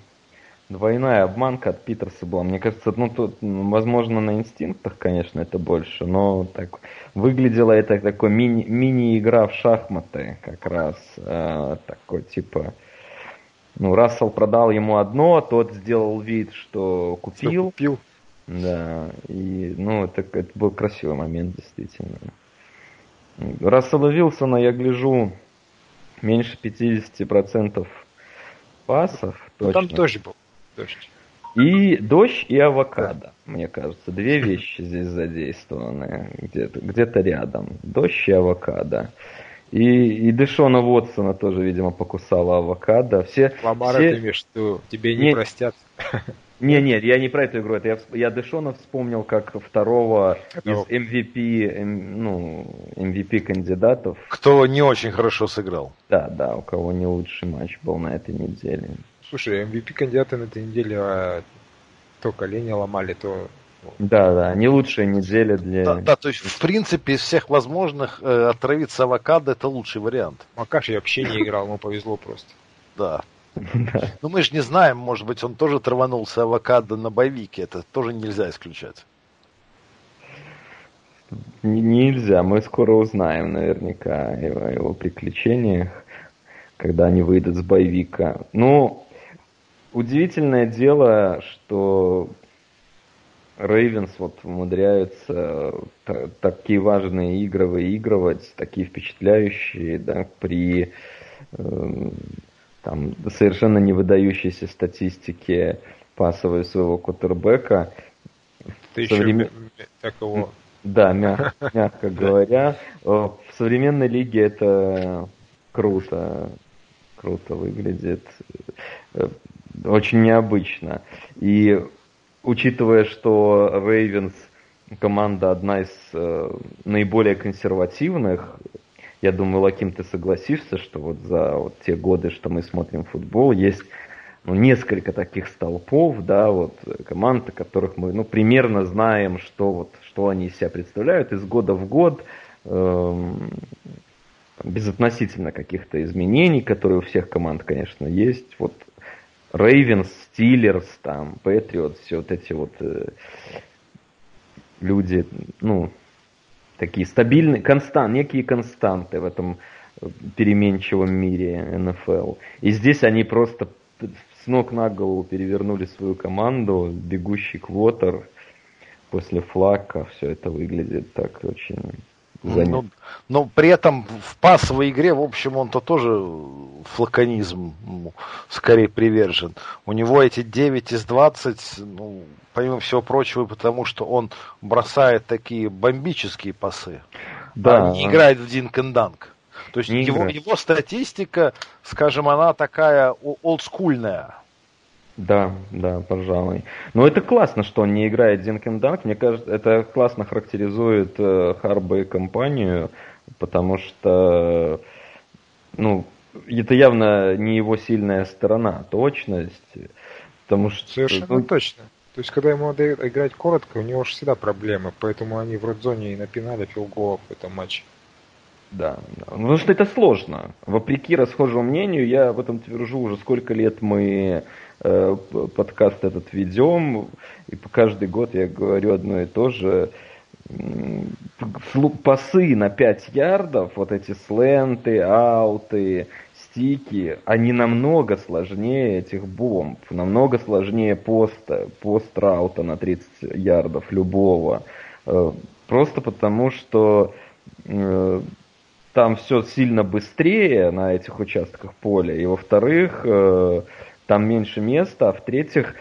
двойная обманка от Питерса была. Мне кажется, ну тут, возможно, на инстинктах, конечно, это больше, но так выглядело это такой мини, мини-игра в шахматы, как раз э, такой типа ну, Рассел продал ему одно, тот сделал вид, что купил. Что купил. Да, и, ну, это, это был красивый момент, действительно. Рассела Вилсона, я гляжу, меньше 50% пасов. Ну, точно. Там тоже был дождь. И дождь, и авокадо, мне кажется. Две вещи здесь задействованы где-то где рядом. Дождь и авокадо. И, и Дэшона Уотсона тоже, видимо, покусала авокадо. Все, Ламара все... ты имеешь, что тебе не, не простят. Не, нет, я не про эту игру. Это я, я Дэшона вспомнил как второго из MVP, эм, ну, MVP кандидатов. Кто не очень хорошо сыграл. Да, да, у кого не лучший матч был на этой неделе. Слушай, MVP кандидаты на этой неделе а, то колени ломали, то да, да, не лучшая неделя для... Да, да, то есть, в принципе, из всех возможных э, отравиться авокадо это лучший вариант. Макаш я вообще не играл, ему повезло просто. Да. Ну мы же не знаем, может быть, он тоже траванулся авокадо на боевике, это тоже нельзя исключать. Нельзя, мы скоро узнаем наверняка о его, его приключениях, когда они выйдут с боевика. Ну, удивительное дело, что Рейвенс вот умудряются та, такие важные игры выигрывать, такие впечатляющие, да, при э, там, совершенно не выдающейся статистике пасовой своего кутербека. Ты Современ... еще такого... Да, мягко, мягко говоря. В современной лиге это круто. Круто выглядит. Э, очень необычно. И учитывая, что Рейвенс команда одна из э, наиболее консервативных, я думаю, Лаким, ты согласишься, что вот за вот те годы, что мы смотрим футбол, есть ну, несколько таких столпов, да, вот команд, о которых мы, ну, примерно знаем, что вот, что они из себя представляют из года в год, эм, безотносительно каких-то изменений, которые у всех команд, конечно, есть. Вот Рейвенс, Стиллерс, там, Патриот, все вот эти вот э, люди, ну, такие стабильные, констант, некие константы в этом э, переменчивом мире НФЛ. И здесь они просто с ног на голову перевернули свою команду, бегущий квотер после флака, все это выглядит так очень но, но при этом в пасовой игре, в общем, он-то тоже флаконизм скорее привержен. У него эти 9 из 20, ну, помимо всего прочего, потому что он бросает такие бомбические пасы. Да. А не играет в динк данк. То есть его, его статистика, скажем, она такая олдскульная. Да, да, пожалуй. Но это классно, что он не играет Динкен Данк. Мне кажется, это классно характеризует э, Харба и компанию, потому что, ну, это явно не его сильная сторона, точность. Потому что, Совершенно ну, точно. То есть, когда ему надо играть коротко, у него же всегда проблемы, поэтому они в родзоне и напинали филголов в этом матче. Да, да. Ну, потому что это сложно. Вопреки расхожему мнению, я в этом твержу уже сколько лет мы подкаст этот ведем, и каждый год я говорю одно и то же. Пасы на 5 ярдов, вот эти сленты, ауты, стики, они намного сложнее этих бомб, намного сложнее поста, пост-раута на 30 ярдов любого. Э, просто потому, что э, там все сильно быстрее на этих участках поля, и во-вторых, там меньше места, а в-третьих,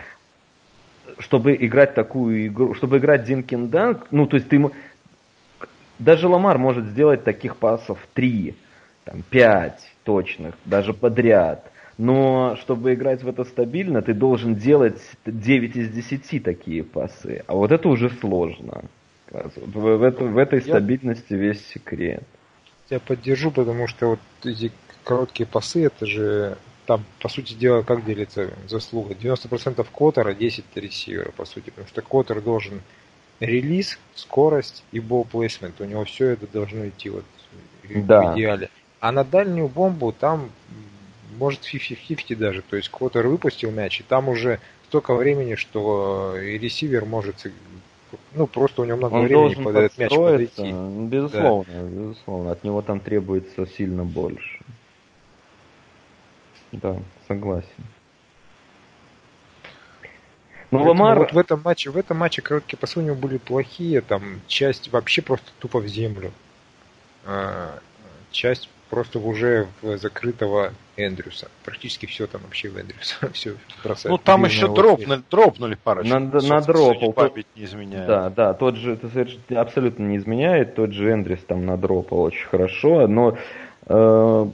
чтобы играть такую игру, чтобы играть Динкин Данк, ну, то есть ты даже Ламар может сделать таких пасов три, там, пять точных, даже подряд. Но чтобы играть в это стабильно, ты должен делать 9 из 10 такие пасы. А вот это уже сложно. В, в, это, в этой стабильности весь секрет. Я поддержу, потому что вот эти короткие пасы, это же там, по сути дела, как делится заслуга? 90% квотера, 10 ресивера, по сути. Потому что квотер должен релиз, скорость и болл-плейсмент. У него все это должно идти вот да. в идеале. А на дальнюю бомбу там может 50-50 даже. То есть квотер выпустил мяч, и там уже столько времени, что и ресивер может ну, просто у него много Он времени под этот мяч подойти. Безусловно, да. безусловно. От него там требуется сильно больше. Да, согласен. Но ну, Ламар... Вот в этом матче, в этом матче короткие пасы у него были плохие, там часть вообще просто тупо в землю. А, часть просто уже в закрытого Эндрюса. Практически все там вообще в Эндрюса. все бросает. Ну там еще дропнули, дропнули парочку. На, надропал. Память не изменяет. Да, да, тот же, это абсолютно не изменяет, тот же Эндрюс там надропал очень хорошо, но э,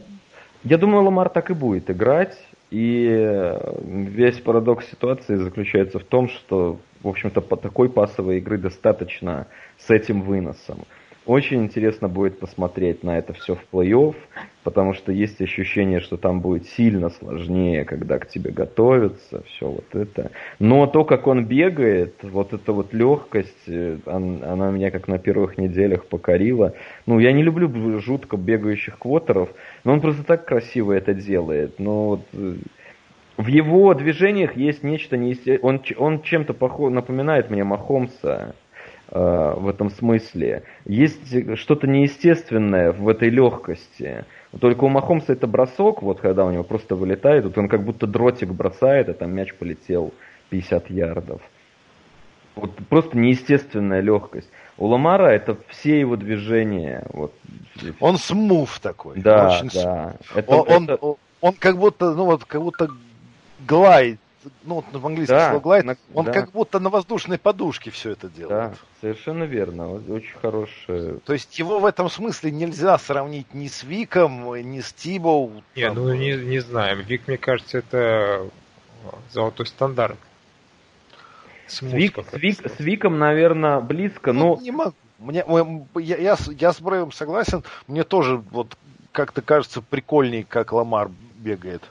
я думаю, Ламар так и будет играть. И весь парадокс ситуации заключается в том, что, в общем-то, по такой пасовой игры достаточно с этим выносом. Очень интересно будет посмотреть на это все в плей-офф, потому что есть ощущение, что там будет сильно сложнее, когда к тебе готовятся, все вот это. Но то, как он бегает, вот эта вот легкость, э, она меня как на первых неделях покорила. Ну, я не люблю жутко бегающих квотеров, но он просто так красиво это делает. Но вот э, в его движениях есть нечто неестественное. Он, он чем-то похож, напоминает мне Махомса в этом смысле. Есть что-то неестественное в этой легкости. Только у Махомса это бросок, вот когда у него просто вылетает, вот он как будто дротик бросает, а там мяч полетел 50 ярдов. Вот просто неестественная легкость. У Ламара это все его движения. Вот. Он смув такой. Да, очень да. Это, он, это... Он, он как будто, ну вот, как будто глайд ну, в английском да, слоглайд, на, он да. как будто на воздушной подушке все это делает. Да, совершенно верно. Очень хороший. То есть его в этом смысле нельзя сравнить ни с Виком, ни с Тибо. Не, там... ну не, не знаю. Вик, мне кажется, это золотой стандарт. С, Вик, с, Вик, с Виком, наверное, близко, ну, но... Не могу. Мне, я, я, я с Брейвом согласен. Мне тоже вот как-то кажется прикольней, как Ламар бегает.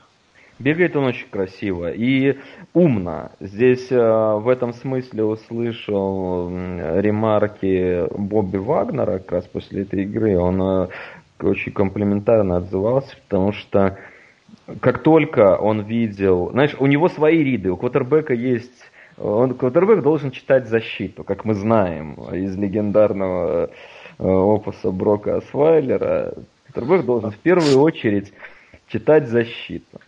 Бегает он очень красиво и умно. Здесь э, в этом смысле услышал ремарки Бобби Вагнера как раз после этой игры. Он э, очень комплиментарно отзывался, потому что как только он видел... Знаешь, у него свои риды, у квотербека есть... Он, квотербек должен читать защиту, как мы знаем из легендарного э, опуса Брока Асвайлера. Квотербек должен в первую очередь читать защиту.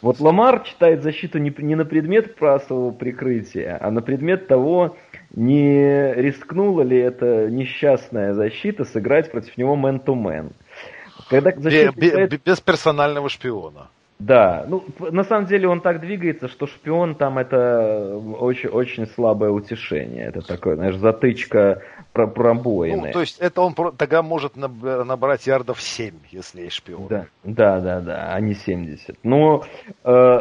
Вот Ламар читает защиту не, не на предмет пасового прикрытия, а на предмет того, не рискнула ли эта несчастная защита сыграть против него мэн-то-мэн. Когда защита без, читает... без персонального шпиона. Да, ну на самом деле он так двигается, что шпион там это очень, очень слабое утешение. Это такое, знаешь, затычка пробоины. Ну, то есть это он тогда может набрать ярдов 7, если есть шпион. Да, да, да, да а не 70. Но э,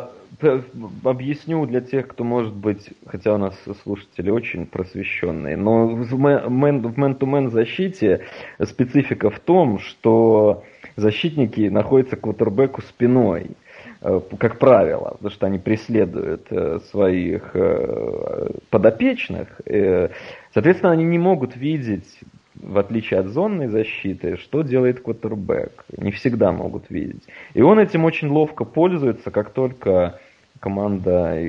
объясню для тех, кто может быть, хотя у нас слушатели очень просвещенные, но в мэн-то-мэн защите специфика в том, что защитники находятся к квотербеку спиной. Э, как правило, потому что они преследуют э, своих э, подопечных. Соответственно, они не могут видеть, в отличие от зонной защиты, что делает квотербек. Не всегда могут видеть. И он этим очень ловко пользуется, как только команда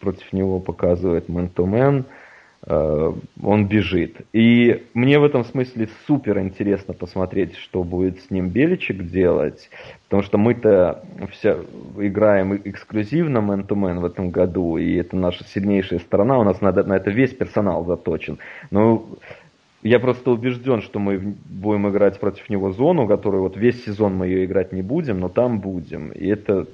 против него показывает мэн-то-мэн, -мен, Э, он бежит. И мне в этом смысле супер интересно посмотреть, что будет с ним Беличек делать, потому что мы-то все играем эксклюзивно man-to-man в этом году, и это наша сильнейшая сторона, у нас на, на это весь персонал заточен. Но я просто убежден, что мы будем играть против него зону, которую вот весь сезон мы ее играть не будем, но там будем. И это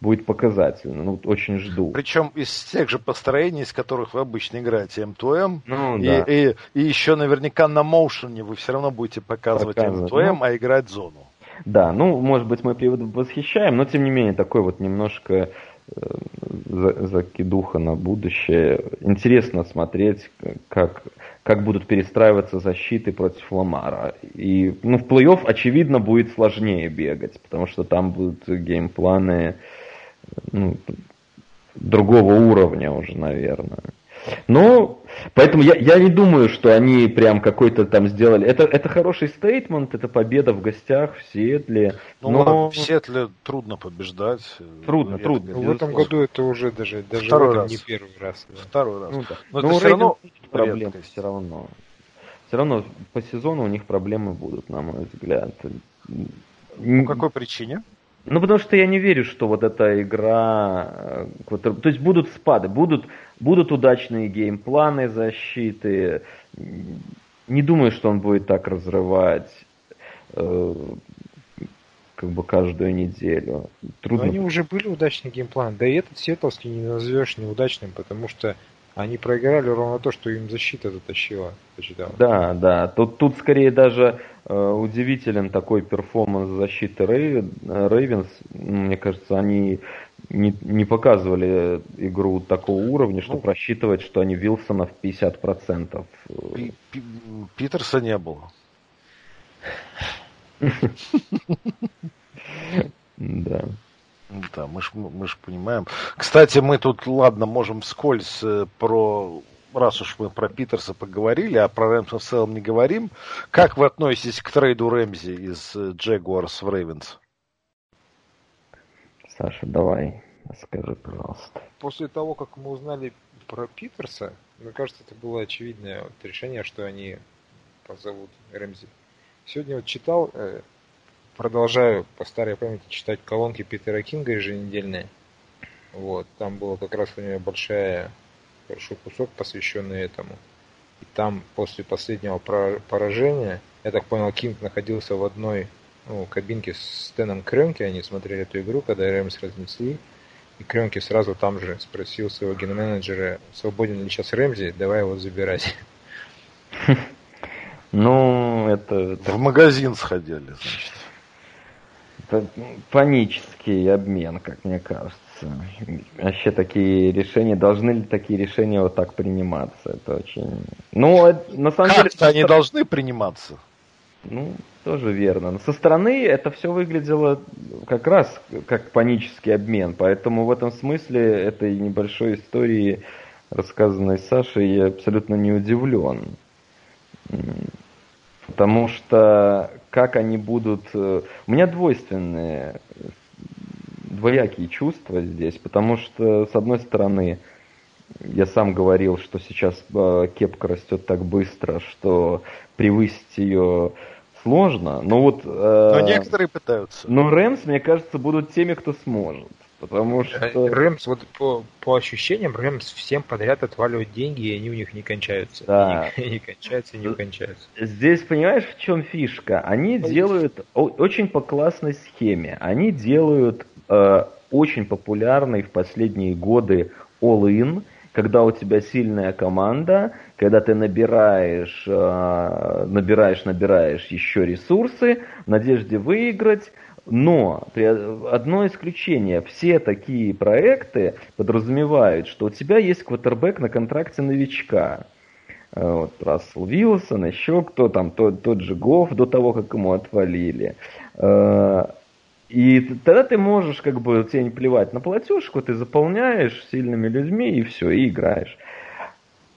будет показательно. Ну, очень жду. Причем из тех же построений, из которых вы обычно играете M2M. Ну, и, да. и, и еще наверняка на моушене вы все равно будете показывать, показывать. M2M, ну, а играть зону. Да, ну, может быть, мы восхищаем, но тем не менее, такой вот немножко э, закидуха на будущее. Интересно смотреть, как, как будут перестраиваться защиты против Ламара. И ну, в плей-офф, очевидно, будет сложнее бегать, потому что там будут геймпланы ну, другого уровня уже, наверное. Но, поэтому я, я не думаю, что они прям какой-то там сделали. Это, это хороший стейтмент, это победа в гостях в Сиэтле. Ну, но... в Сиэтле трудно побеждать. Трудно, я трудно. В этом году это уже даже, даже Второй раз. не первый раз. Да. Второй раз. Ну, да. Но, но это все равно проблемы все равно. Все равно по сезону у них проблемы будут, на мой взгляд. По какой причине? Ну, потому что я не верю, что вот эта игра... Э, то есть будут спады, будут, будут удачные геймпланы защиты. Не думаю, что он будет так разрывать э, как бы каждую неделю. Трудно. Но они уже были удачные геймпланы. Да и этот сиэтловский не назовешь неудачным, потому что они проиграли ровно то, что им защита затащила. Почитал. Да, да. Тут, тут скорее даже э, удивителен такой перформанс защиты Рейвенс. Мне кажется, они не, не показывали игру такого уровня, чтобы ну, рассчитывать, что они Вилсона в 50%. Пи Пи Питерса не было. Да. Да, мы ж, мы ж понимаем. Кстати, мы тут, ладно, можем вскользь э, про раз уж мы про Питерса поговорили, а про Рэмса в целом не говорим, как вы относитесь к трейду Рэмзи из Джегуарс в Рейвенс? Саша, давай, скажи, пожалуйста. После того, как мы узнали про Питерса, мне кажется, это было очевидное вот решение, что они позовут Рэмзи. Сегодня вот читал э, продолжаю по старой памяти читать колонки Питера Кинга еженедельные. Вот, там была как раз у него большая, большой кусок, посвященный этому. И там после последнего поражения, я так понял, Кинг находился в одной ну, кабинке с Стэном Кренки, они смотрели эту игру, когда Рэмс разнесли. И Кренки сразу там же спросил своего ген-менеджера, свободен ли сейчас Рэмзи, давай его забирать. Ну, это... В магазин сходили, значит. Это панический обмен, как мне кажется. Вообще такие решения, должны ли такие решения вот так приниматься? Это очень... Ну, на самом как деле... они должны приниматься? Ну, тоже верно. Но со стороны это все выглядело как раз как панический обмен. Поэтому в этом смысле этой небольшой истории, рассказанной Сашей, я абсолютно не удивлен. Потому что как они будут... Э, у меня двойственные, двоякие чувства здесь, потому что, с одной стороны, я сам говорил, что сейчас э, кепка растет так быстро, что превысить ее сложно. Но вот... Э, но некоторые пытаются. Но Рэмс, мне кажется, будут теми, кто сможет. Потому что... Э, Рэмс, вот по, по ощущениям, Рэмс всем подряд отваливают деньги, и они у них не кончаются. Да. И не, не кончаются, и не кончаются. Здесь, понимаешь, в чем фишка? Они делают очень по классной схеме. Они делают э, очень популярный в последние годы all-in, когда у тебя сильная команда, когда ты набираешь, э, набираешь, набираешь еще ресурсы в надежде выиграть, но одно исключение. Все такие проекты подразумевают, что у тебя есть квотербек на контракте новичка. Э, вот Рассел Вилсон, еще кто там, тот, тот же Гофф до того, как ему отвалили. Э, и тогда ты можешь, как бы, тебе не плевать на платежку, ты заполняешь сильными людьми и все, и играешь.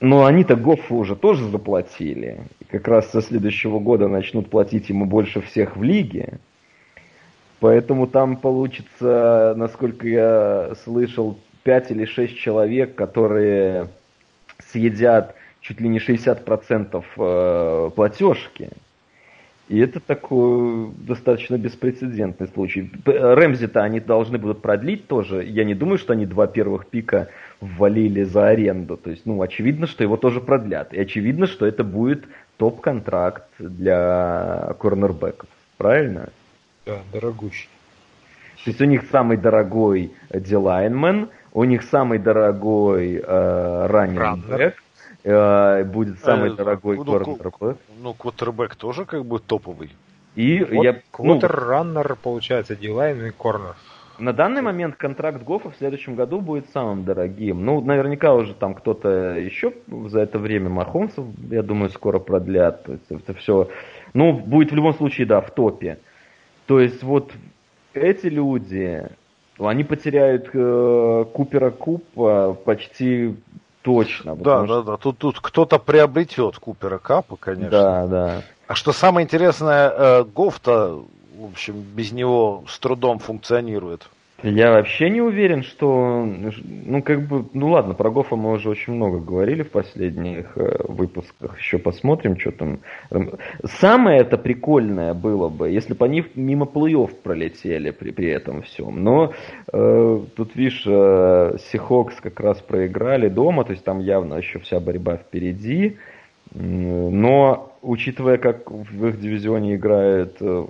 Но они-то Гоффу уже тоже заплатили. И как раз со следующего года начнут платить ему больше всех в лиге. Поэтому там получится, насколько я слышал, 5 или 6 человек, которые съедят чуть ли не 60% э, платежки. И это такой достаточно беспрецедентный случай. Рэмзи-то они должны будут продлить тоже. Я не думаю, что они два первых пика ввалили за аренду. То есть, ну, очевидно, что его тоже продлят. И очевидно, что это будет топ-контракт для корнербеков. Правильно? Да, дорогущий. То есть у них самый дорогой дилайнмен, у них самый дорогой э, раннинг э, будет самый э, дорогой ну, квотербек. Ну, квотербек тоже как бы топовый. И вот я, квотер-раннер, ну, получается, дилайн и корнер. На данный момент контракт Гофа в следующем году будет самым дорогим. Ну, наверняка уже там кто-то еще за это время Махомцев, я думаю, скоро продлят. То есть это все, ну, будет в любом случае, да, в топе. То есть вот эти люди, они потеряют э, Купера Купа почти точно. Да, да, да. Тут, тут кто-то приобретет Купера Капа, конечно. Да, да. А что самое интересное, э, Гофта, в общем, без него с трудом функционирует. Я вообще не уверен, что... Ну, как бы... Ну, ладно, про Гофа мы уже очень много говорили в последних э, выпусках. Еще посмотрим, что там... Самое это прикольное было бы, если бы они мимо плей-офф пролетели при, при этом всем. Но э, тут, видишь, э, Сихокс как раз проиграли дома, то есть там явно еще вся борьба впереди. Но, учитывая, как в их дивизионе играет э,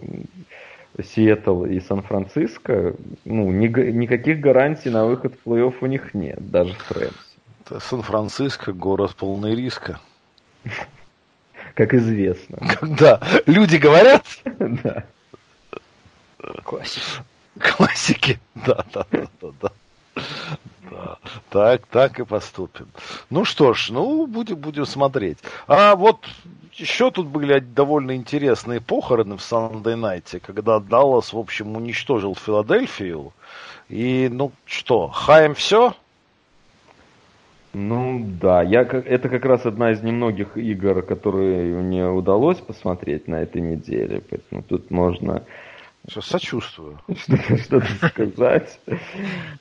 Сиэтл и Сан-Франциско, ну, ни, никаких гарантий на выход в плей-офф у них нет, даже с Рэмс. Сан-Франциско город полный риска. Как известно. Да, люди говорят. Да. Классики. Классики, да, да, да, да. да. Да, так, так и поступим. Ну что ж, ну будем, будем смотреть. А вот еще тут были довольно интересные похороны в Сандей Найте, когда Даллас, в общем, уничтожил Филадельфию. И, ну что, хаем все? Ну да, я, это как раз одна из немногих игр, которые мне удалось посмотреть на этой неделе. Поэтому тут можно сочувствую. Что-то сказать.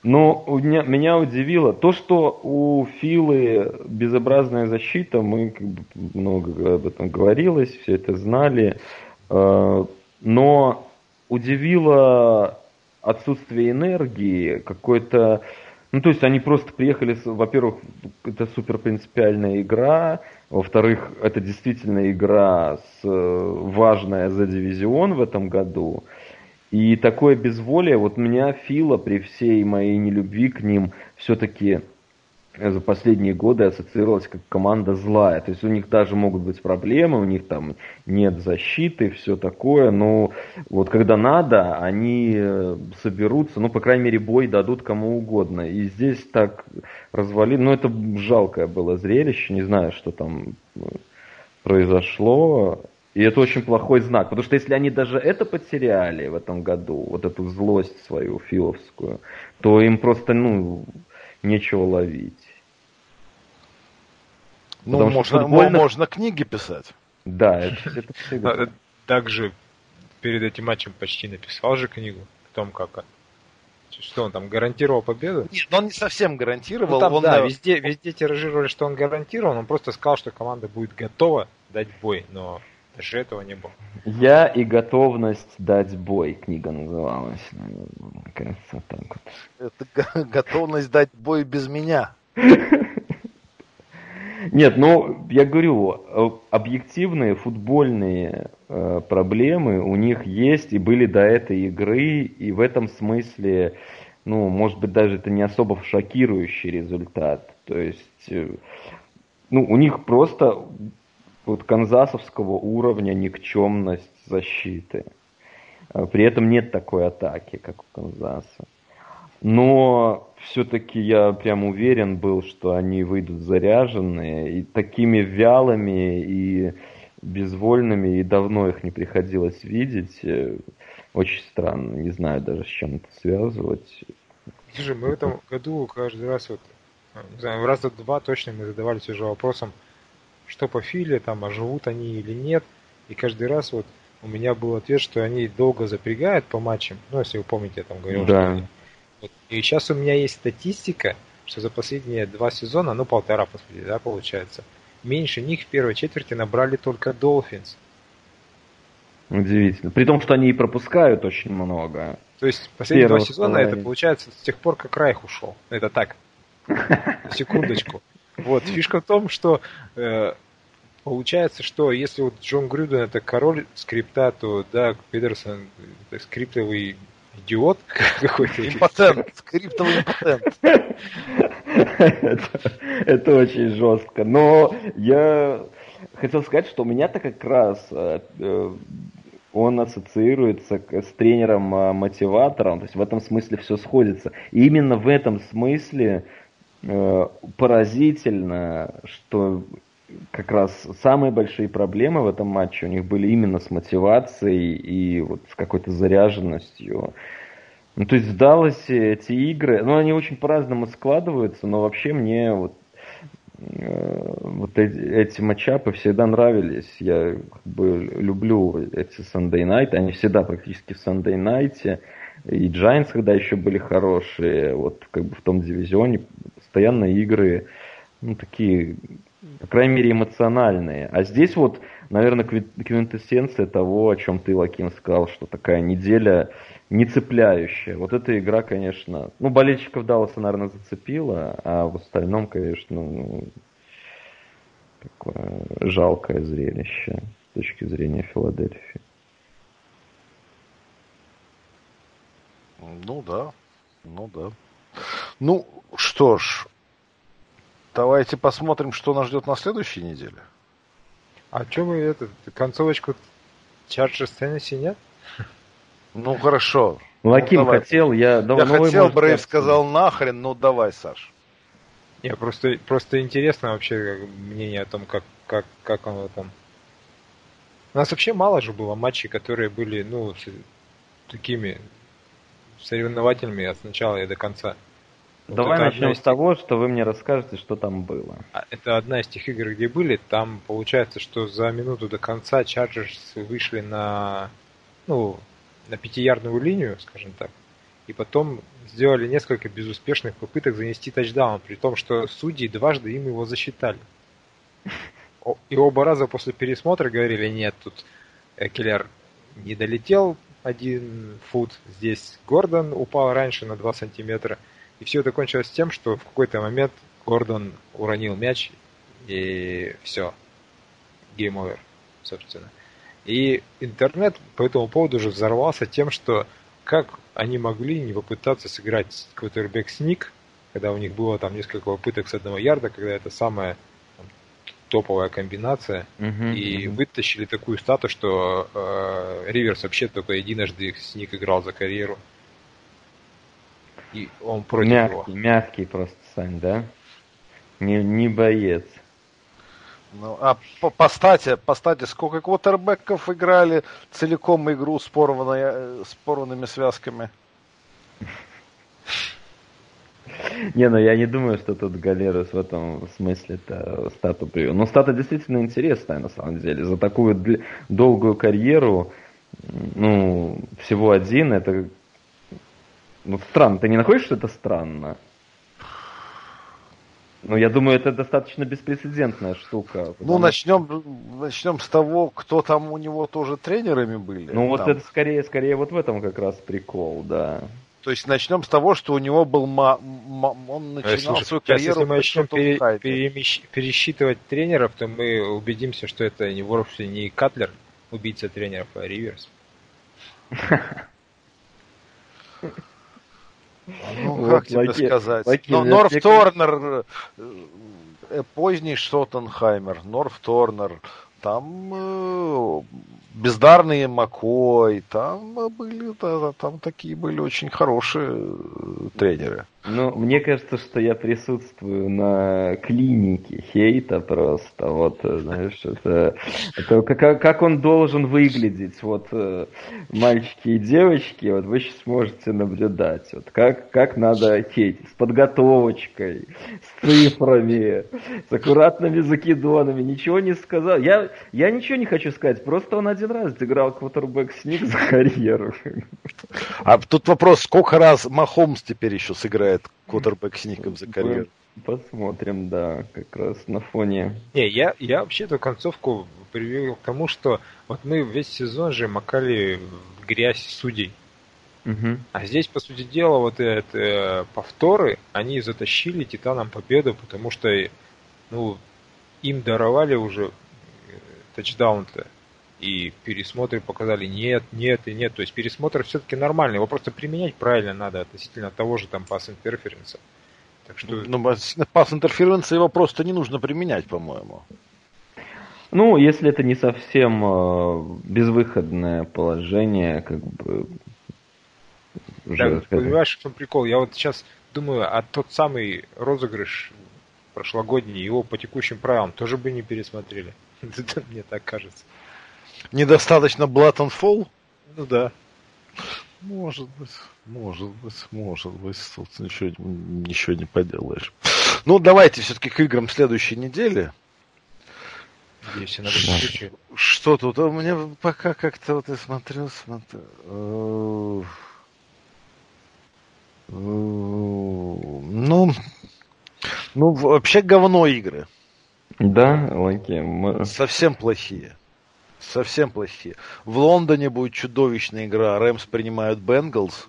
Но меня, меня удивило то, что у Филы безобразная защита, мы как бы много об этом говорилось, все это знали. Э, но удивило отсутствие энергии, какой-то... Ну, то есть они просто приехали, во-первых, это супер принципиальная игра, во-вторых, это действительно игра с, э, важная за дивизион в этом году. И такое безволие, вот меня Фила при всей моей нелюбви к ним все-таки за последние годы ассоциировалась как команда злая. То есть у них даже могут быть проблемы, у них там нет защиты, все такое, но вот когда надо, они э, соберутся, ну, по крайней мере, бой дадут кому угодно. И здесь так развалили, ну, это жалкое было зрелище, не знаю, что там э, произошло. И это очень плохой знак, потому что если они даже это потеряли в этом году, вот эту злость свою филовскую, то им просто, ну, нечего ловить. Ну, Потому можно, футбольных... можно книги писать. Да, это, это всегда. Также перед этим матчем почти написал же книгу о том, как что он там гарантировал победу? Нет, он не совсем гарантировал. Ну, там, он, да, на... везде, везде тиражировали, что он гарантировал, он просто сказал, что команда будет готова дать бой, но даже этого не было. Я и готовность дать бой, книга называлась. Мне кажется, так вот. Это готовность дать бой без меня. Нет, ну, я говорю, э, объективные футбольные э, проблемы у них есть и были до этой игры, и в этом смысле, ну, может быть, даже это не особо шокирующий результат. То есть, э, ну, у них просто вот канзасовского уровня никчемность защиты. Э, при этом нет такой атаки, как у Канзаса. Но все-таки я прям уверен был, что они выйдут заряженные и такими вялыми и безвольными, и давно их не приходилось видеть. Э, очень странно, не знаю даже с чем это связывать. Слушай, мы в этом году каждый раз вот, не знаю, раза два точно мы задавались уже вопросом, что по Филе, там, а живут они или нет. И каждый раз вот у меня был ответ, что они долго запрягают по матчам. Ну, если вы помните, я там говорил, да. что и сейчас у меня есть статистика, что за последние два сезона, ну полтора, по сути, да, получается, меньше них в первой четверти набрали только Dolphins. Удивительно. При том, что они и пропускают очень много. То есть последние два сезона это получается с тех пор, как Райх ушел. Это так. Секундочку. Вот, фишка в том, что э, получается, что если вот Джон Грюден это король скрипта, то да, Педерсон это скриптовый идиот какой-то. Импотент, скриптовый импотент. Это очень жестко. Но я хотел сказать, что у меня-то как раз э, э, он ассоциируется с тренером-мотиватором, то есть в этом смысле все сходится. И именно в этом смысле э, поразительно, что как раз самые большие проблемы в этом матче у них были именно с мотивацией и вот с какой-то заряженностью. Ну, то есть в эти игры, ну, они очень по-разному складываются, но вообще мне вот, э, вот эти, эти матчапы всегда нравились. Я как бы люблю эти Sunday Night, они всегда практически в Sunday Night. И Giants, когда еще были хорошие, вот как бы в том дивизионе, постоянно игры, ну, такие по крайней мере, эмоциональные. А здесь вот, наверное, квинтэссенция того, о чем ты, Лаким, сказал, что такая неделя не цепляющая. Вот эта игра, конечно, ну, болельщиков Далласа, наверное, зацепила, а в остальном, конечно, ну, такое жалкое зрелище с точки зрения Филадельфии. Ну да, ну да. Ну что ж, Давайте посмотрим, что нас ждет на следующей неделе. А что вы это, концовочку Chargers Tennessee нет? Ну хорошо. Лаким ну, хотел, я давай. Я хотел, Брейв сказал нахрен, ну давай, Саш. Не, просто, просто интересно вообще мнение о том, как, как, как оно там. У нас вообще мало же было матчей, которые были, ну, с, такими соревновательными от начала и до конца. Давай начнем с того, что вы мне расскажете, что там было. А, это одна из тех игр, где были. Там получается, что за минуту до конца Chargers вышли на, ну, на пятиярдную линию, скажем так. И потом сделали несколько безуспешных попыток занести тачдаун, при том, что судьи дважды им его засчитали. И оба раза после пересмотра говорили, нет, тут Келлер не долетел один фут, здесь Гордон упал раньше на 2 сантиметра – и все это кончилось тем, что в какой-то момент Гордон уронил мяч, и все. Over, собственно. И интернет по этому поводу уже взорвался тем, что как они могли не попытаться сыграть квотербек сник, когда у них было там несколько попыток с одного ярда, когда это самая там, топовая комбинация, Угу, и угу. вытащили такую стату, что э, Риверс вообще только единожды сник играл за карьеру. И он против Мягкий, него. мягкий просто, Сань, да? Не, не боец. Ну, а по, по стате, по стате, сколько квотербеков играли целиком игру с, порванной, э, с порванными связками? Не, ну я не думаю, что тут Галерус в этом смысле-то стату привел. Но стата действительно интересная, на самом деле. За такую долгую карьеру, ну, всего один, это... Ну, странно. Ты не находишь, что это странно? Ну, я думаю, это достаточно беспрецедентная штука. Ну, начнем, начнем с того, кто там у него тоже тренерами были. Ну, вот Там. это скорее, скорее вот в этом как раз прикол, да. То есть начнем с того, что у него был ма- ма- он Э, начинал слушай, свою сейчас, карьеру если мы начнем пере- перемещ- пересчитывать тренеров, то мы убедимся, что это не вовсе не Катлер, убийца тренеров, а Риверс. Ну, Вот, как тебе Лаки- сказать? Лаки, Но Норф тебе- Торнер, э, э, поздний Шоттенхаймер, Норф Торнер, там э, бездарные Макой, там э, были, да, там такие были очень хорошие тренеры. Ну, мне кажется, что я присутствую на клинике хейта просто. Вот, э, знаешь, это, это как, как он должен выглядеть. Вот э, мальчики и девочки, вот вы сейчас можете наблюдать. Вот как, как надо хейтить. С подготовочкой, с цифрами, с аккуратными закидонами. Ничего не сказал. Я, я ничего не хочу сказать. Просто он один раз играл квотербек сник за карьеру. А тут вопрос, сколько раз Махомс теперь еще сыграет квотербек с ником за карьеру? Посмотрим, да, как раз на фоне Не, я, я вообще эту концовку привел к тому, что вот мы весь сезон же макали в грязь судей. Мгм. А здесь, по сути дела, вот это э, повторы, они затащили Титанам победу, потому что ну, им даровали уже э, тачдаун-то. И пересмотры показали нет, нет и нет. То есть пересмотр все-таки нормальный. Его просто применять правильно надо относительно того же там пас интерференса. Так что Ну, пас интерференции его просто не нужно применять, по-моему. Ну, если это не совсем э, безвыходное положение, как бы... Да, понимаешь, в чем прикол? Я вот сейчас думаю, а тот самый розыгрыш прошлогодний, его по текущим правилам тоже бы не пересмотрели. Мне так кажется. Недостаточно Blood and Fall? Ну да. Может быть, может быть, может быть. Тут ничего, ничего не поделаешь. Ну, давайте все-таки к играм следующей недели. Надеюсь. Что тут? А Мне пока как-то вот я смотрел, смотрел. э, э, Ну, ну, вообще говно игры. Да, Лаки, Совсем плохие. Совсем плохие. В Лондоне будет чудовищная игра. Рэмс принимают Бенгалс.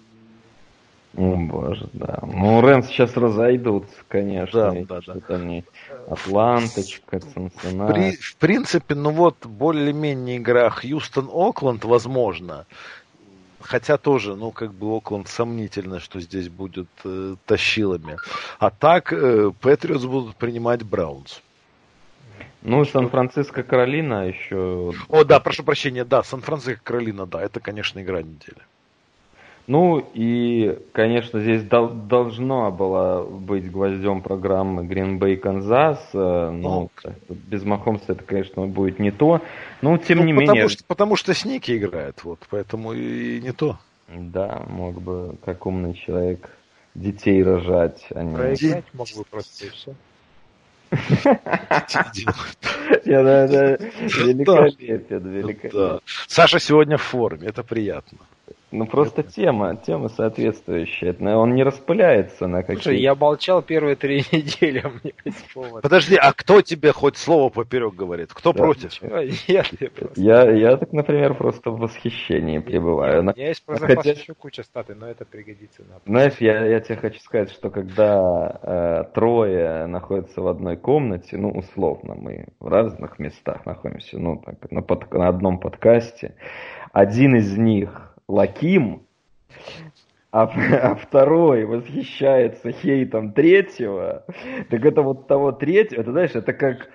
О, боже, да. Ну, Рэмс сейчас разойдутся, конечно. Да, да, да. что-то они... Атланточка, Цинциннати. При- в принципе, ну вот, более-менее игра Хьюстон-Окленд, возможно. Хотя тоже, ну, как бы Окленд сомнительно, что здесь будет э, тащилами. А так, э, Патриотс будут принимать Браунс. Ну, Сан-Франциско, Каролина еще... О, да, прошу прощения, да, Сан-Франциско, Каролина, да, это, конечно, игра недели. Ну и, конечно, здесь дол- должно было быть гвоздем программы Green Bay Канзас. э, Ну, как-то без Махомса это, конечно, будет не то. Но тем Ну, не потому менее, Что, потому что Сники играет, вот, поэтому и не то. да, мог бы как умный человек детей рожать, а не... Проиграть мог бы просто и все. Великолепен, великолепен. Да. Саша сегодня в форме, это приятно. Ну просто тема, тема соответствующая. Он не распыляется на Слушай, какие я молчал первые три недели, а мне повод. Подожди, а кто тебе хоть слово поперек говорит? Кто Да, против? Чего? Нет, я просто... Я, я так, например, просто в восхищении пребываю. У На- меня есть про Хотя- запас еще куча статы, но это пригодится на... Знаешь, я, я тебе хочу сказать, что когда э, трое находятся в одной комнате, ну, условно, мы в разных местах находимся, ну, так, на, под- на одном подкасте, один из них Лаким, а, а второй восхищается хейтом третьего, так это вот того третьего, это знаешь, это как,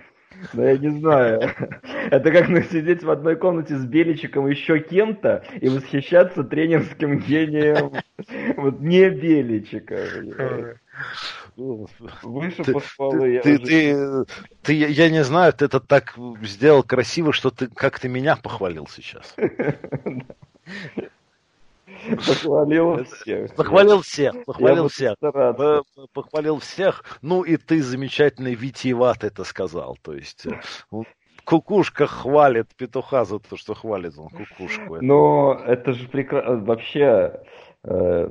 ну я не знаю, это как ну, сидеть в одной комнате с Беличиком еще кем-то и восхищаться тренерским гением вот не Беличика. Выше ты, похвалы. Ты, я, ты, ты, ты, я не знаю, ты это так сделал красиво, что ты как ты меня похвалил сейчас. Похвалил всех. Похвалил всех, похвалил всех. Похвалил всех. Ну и ты замечательный витиеват это сказал. То есть э, кукушка хвалит петуха за то, что хвалит он кукушку. Но это же прекрасно. Вообще, э,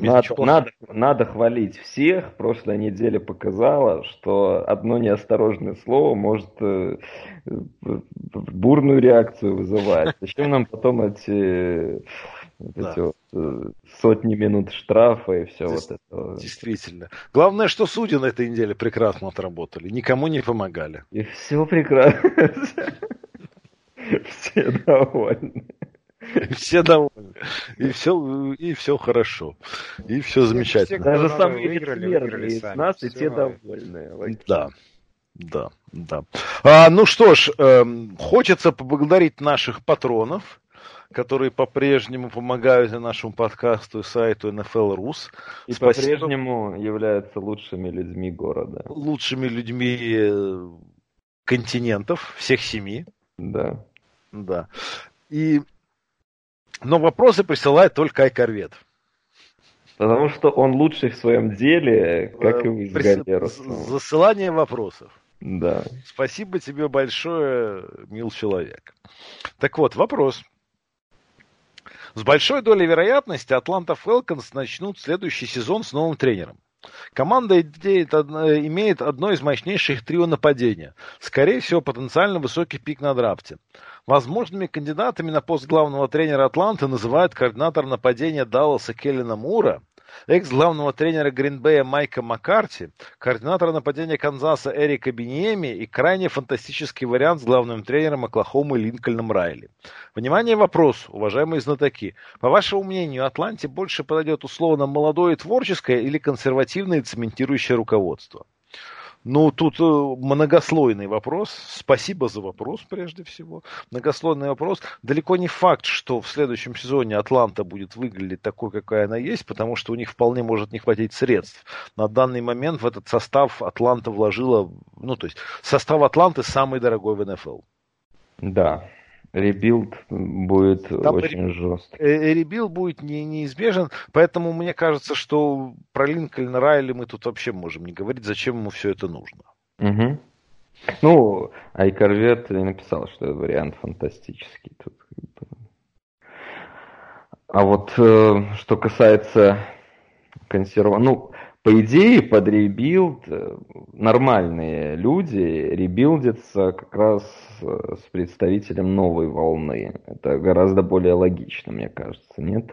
надо, надо, надо хвалить всех. Прошлая неделя показала, что одно неосторожное слово может э, бурную реакцию вызывать. Зачем нам потом эти вот да. эти вот, э, сотни минут штрафа и все Здесь, вот это. Действительно. Главное, что судьи на этой неделе прекрасно отработали. Никому не помогали. И все прекрасно. Все довольны. Все довольны. И все, и все хорошо. И все замечательно. Даже самые выиграли, из нас, и те довольны. Да. Да, да. А, ну что ж, э, хочется поблагодарить наших патронов которые по-прежнему помогают нашему подкасту и сайту NFL Rus. И по-прежнему являются лучшими людьми города. Лучшими людьми э, континентов, всех семи. Да. Да. И... Но вопросы присылает только Айкорвет. Потому что он лучший в своем деле, как и вы Прис... Засылание вопросов. Да. Спасибо тебе большое, мил человек. Так вот, вопрос. С большой долей вероятности Атланта Фелконс начнут следующий сезон с новым тренером. Команда имеет одно из мощнейших трио нападения. Скорее всего, потенциально высокий пик на драфте. Возможными кандидатами на пост главного тренера Атланты называют координатор нападения Далласа Келлина Мура – экс-главного тренера Гринбея Майка Маккарти, координатора нападения Канзаса Эрика Бениеми и крайне фантастический вариант с главным тренером Оклахомы Линкольном Райли. Внимание, вопрос, уважаемые знатоки. По вашему мнению, Атланте больше подойдет условно молодое творческое или консервативное цементирующее руководство? Ну, тут э, многослойный вопрос. Спасибо за вопрос, прежде всего. Многослойный вопрос. Далеко не факт, что в следующем сезоне Атланта будет выглядеть такой, какая она есть, потому что у них вполне может не хватить средств. На данный момент в этот состав Атланта вложила... Ну, то есть, состав Атланты самый дорогой в НФЛ. Да, rebuild будет Там очень ре... жесткий. Э, rebuild будет не, неизбежен, поэтому мне кажется, что про Линкольна Райли мы тут вообще можем не говорить, зачем ему все это нужно. Угу. Ну, Айкорвет написал, что вариант фантастический. Тут... А вот э, что касается консерва... Ну, по идее, под rebuild э, нормальные люди ребилдятся как раз э, с представителем новой волны. Это гораздо более логично, мне кажется, нет?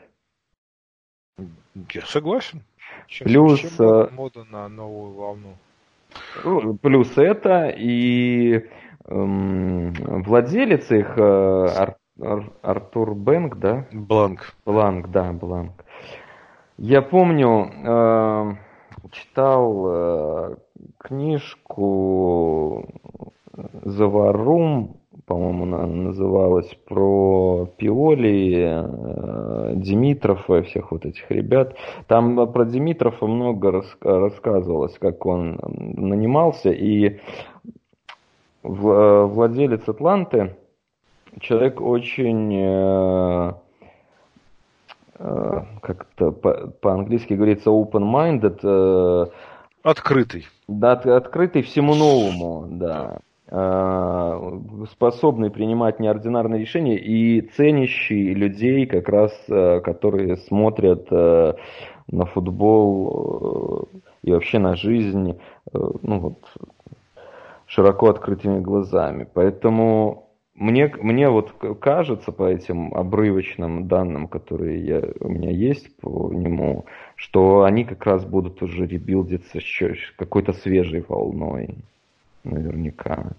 Я согласен. Сейчас плюс э, мода на новую волну. Ну, плюс это и эм, владелец их Ар, Ар, Артур Бэнк, да? Бланк. Бланк, да, Бланк. Я помню, э, читал э, книжку Заварум, по-моему, она называлась, про Пиоли, э, Димитрова и всех вот этих ребят. Там про Димитрова много рас рассказывалось, как он нанимался, и э, владелец Атланты, человек очень... Э, как-то по-английски говорится open-minded. Э, открытый. Да, открытый всему новому, да. Э, способный принимать неординарные решения и ценящий людей, как раз, которые смотрят на футбол и вообще на жизнь, ну вот, широко открытыми глазами. Поэтому мне, мне вот кажется по этим обрывочным данным, которые я, у меня есть по нему, что они как раз будут уже ребилдиться какой-то свежей волной. Наверняка.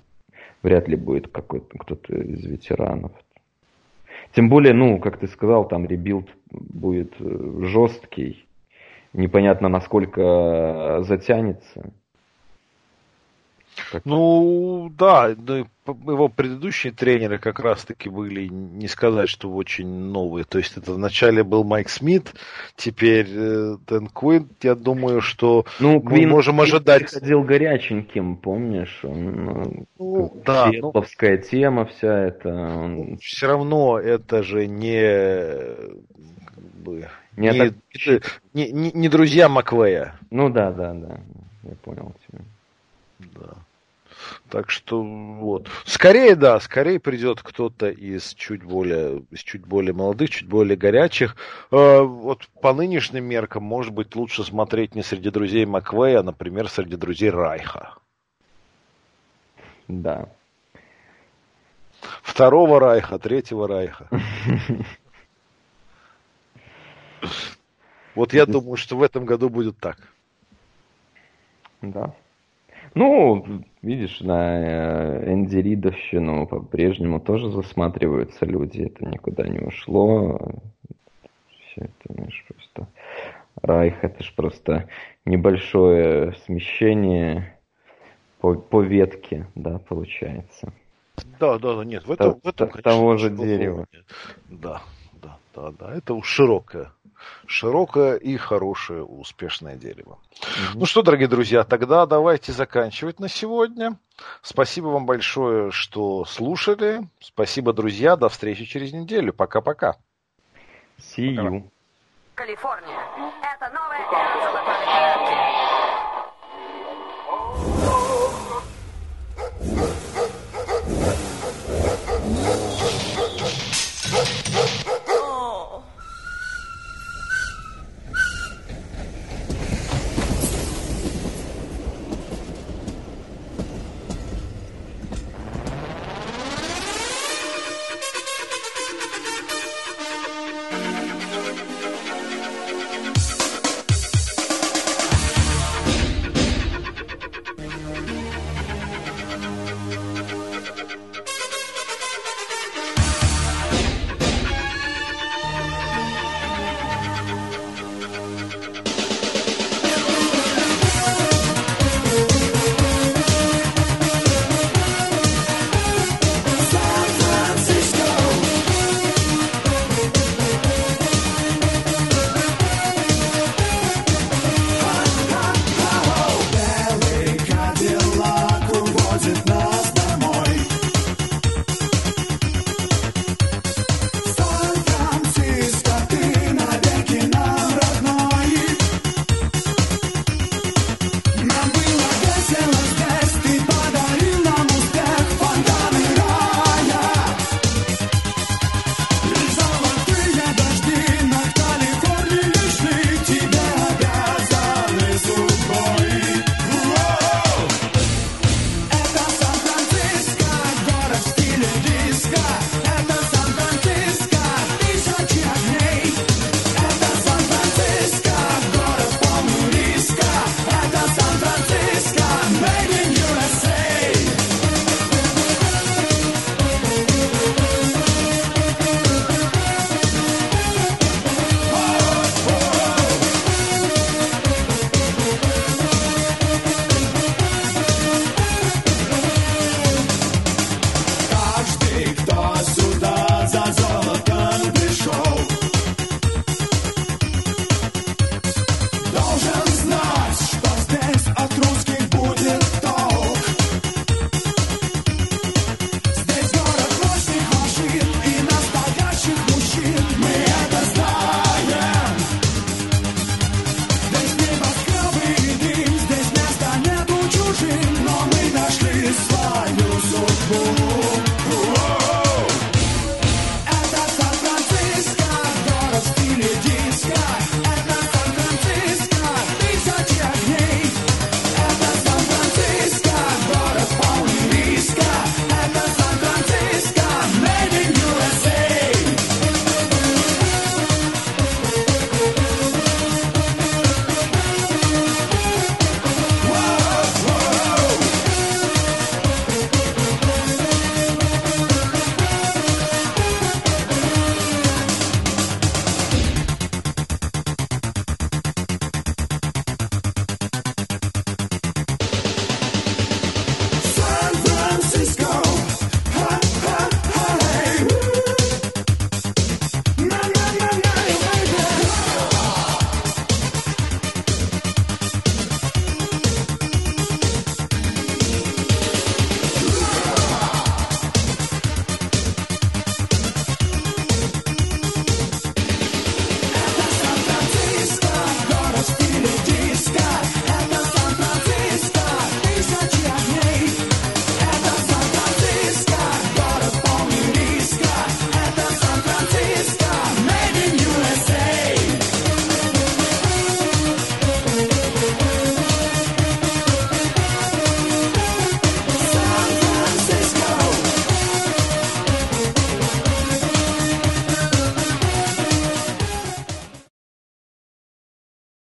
Вряд ли будет какой-то кто-то из ветеранов. Тем более, ну, как ты сказал, там rebuild будет э, жесткий. Непонятно, насколько затянется. Как... Ну, да, его предыдущие тренеры как раз-таки были, не сказать, что очень новые. То есть это вначале был Майк Смит, теперь э, Дэн Куин. Я думаю, что ну, мы Квин, можем Квин ожидать... ходил горяченьким, помнишь? Он, э, ну, да, ну, тема вся эта. Он... Все равно это же не... Не, не, это... не, не, не друзья Маквея. Ну да, да, да. Я понял тебя. Да. Так что вот. Скорее, да, скорее придет кто-то из чуть более, из чуть более молодых, чуть более горячих. Э, вот по нынешним меркам, может быть, лучше смотреть не среди друзей Маквея, а, например, среди друзей Райха. Да. Второго Райха, третьего Райха. Вот я думаю, что в этом году будет так. Да. Ну, видишь, на э, Энди Ридовщину по-прежнему тоже засматриваются люди. Это никуда не ушло. Все это, знаешь, просто... Райх это ж просто небольшое смещение по, по ветке, да, получается. Да, да, да, нет, в этом, в этом конечно, того же дерева. Да, да, да, да. Это широкое. Широкое и хорошее, успешное дерево. Mm-hmm. Ну что, дорогие друзья, тогда давайте заканчивать на сегодня. Спасибо вам большое, что слушали. Спасибо, друзья. До встречи через неделю. Пока-пока. See you. Калифорния. Это новая эра золотой.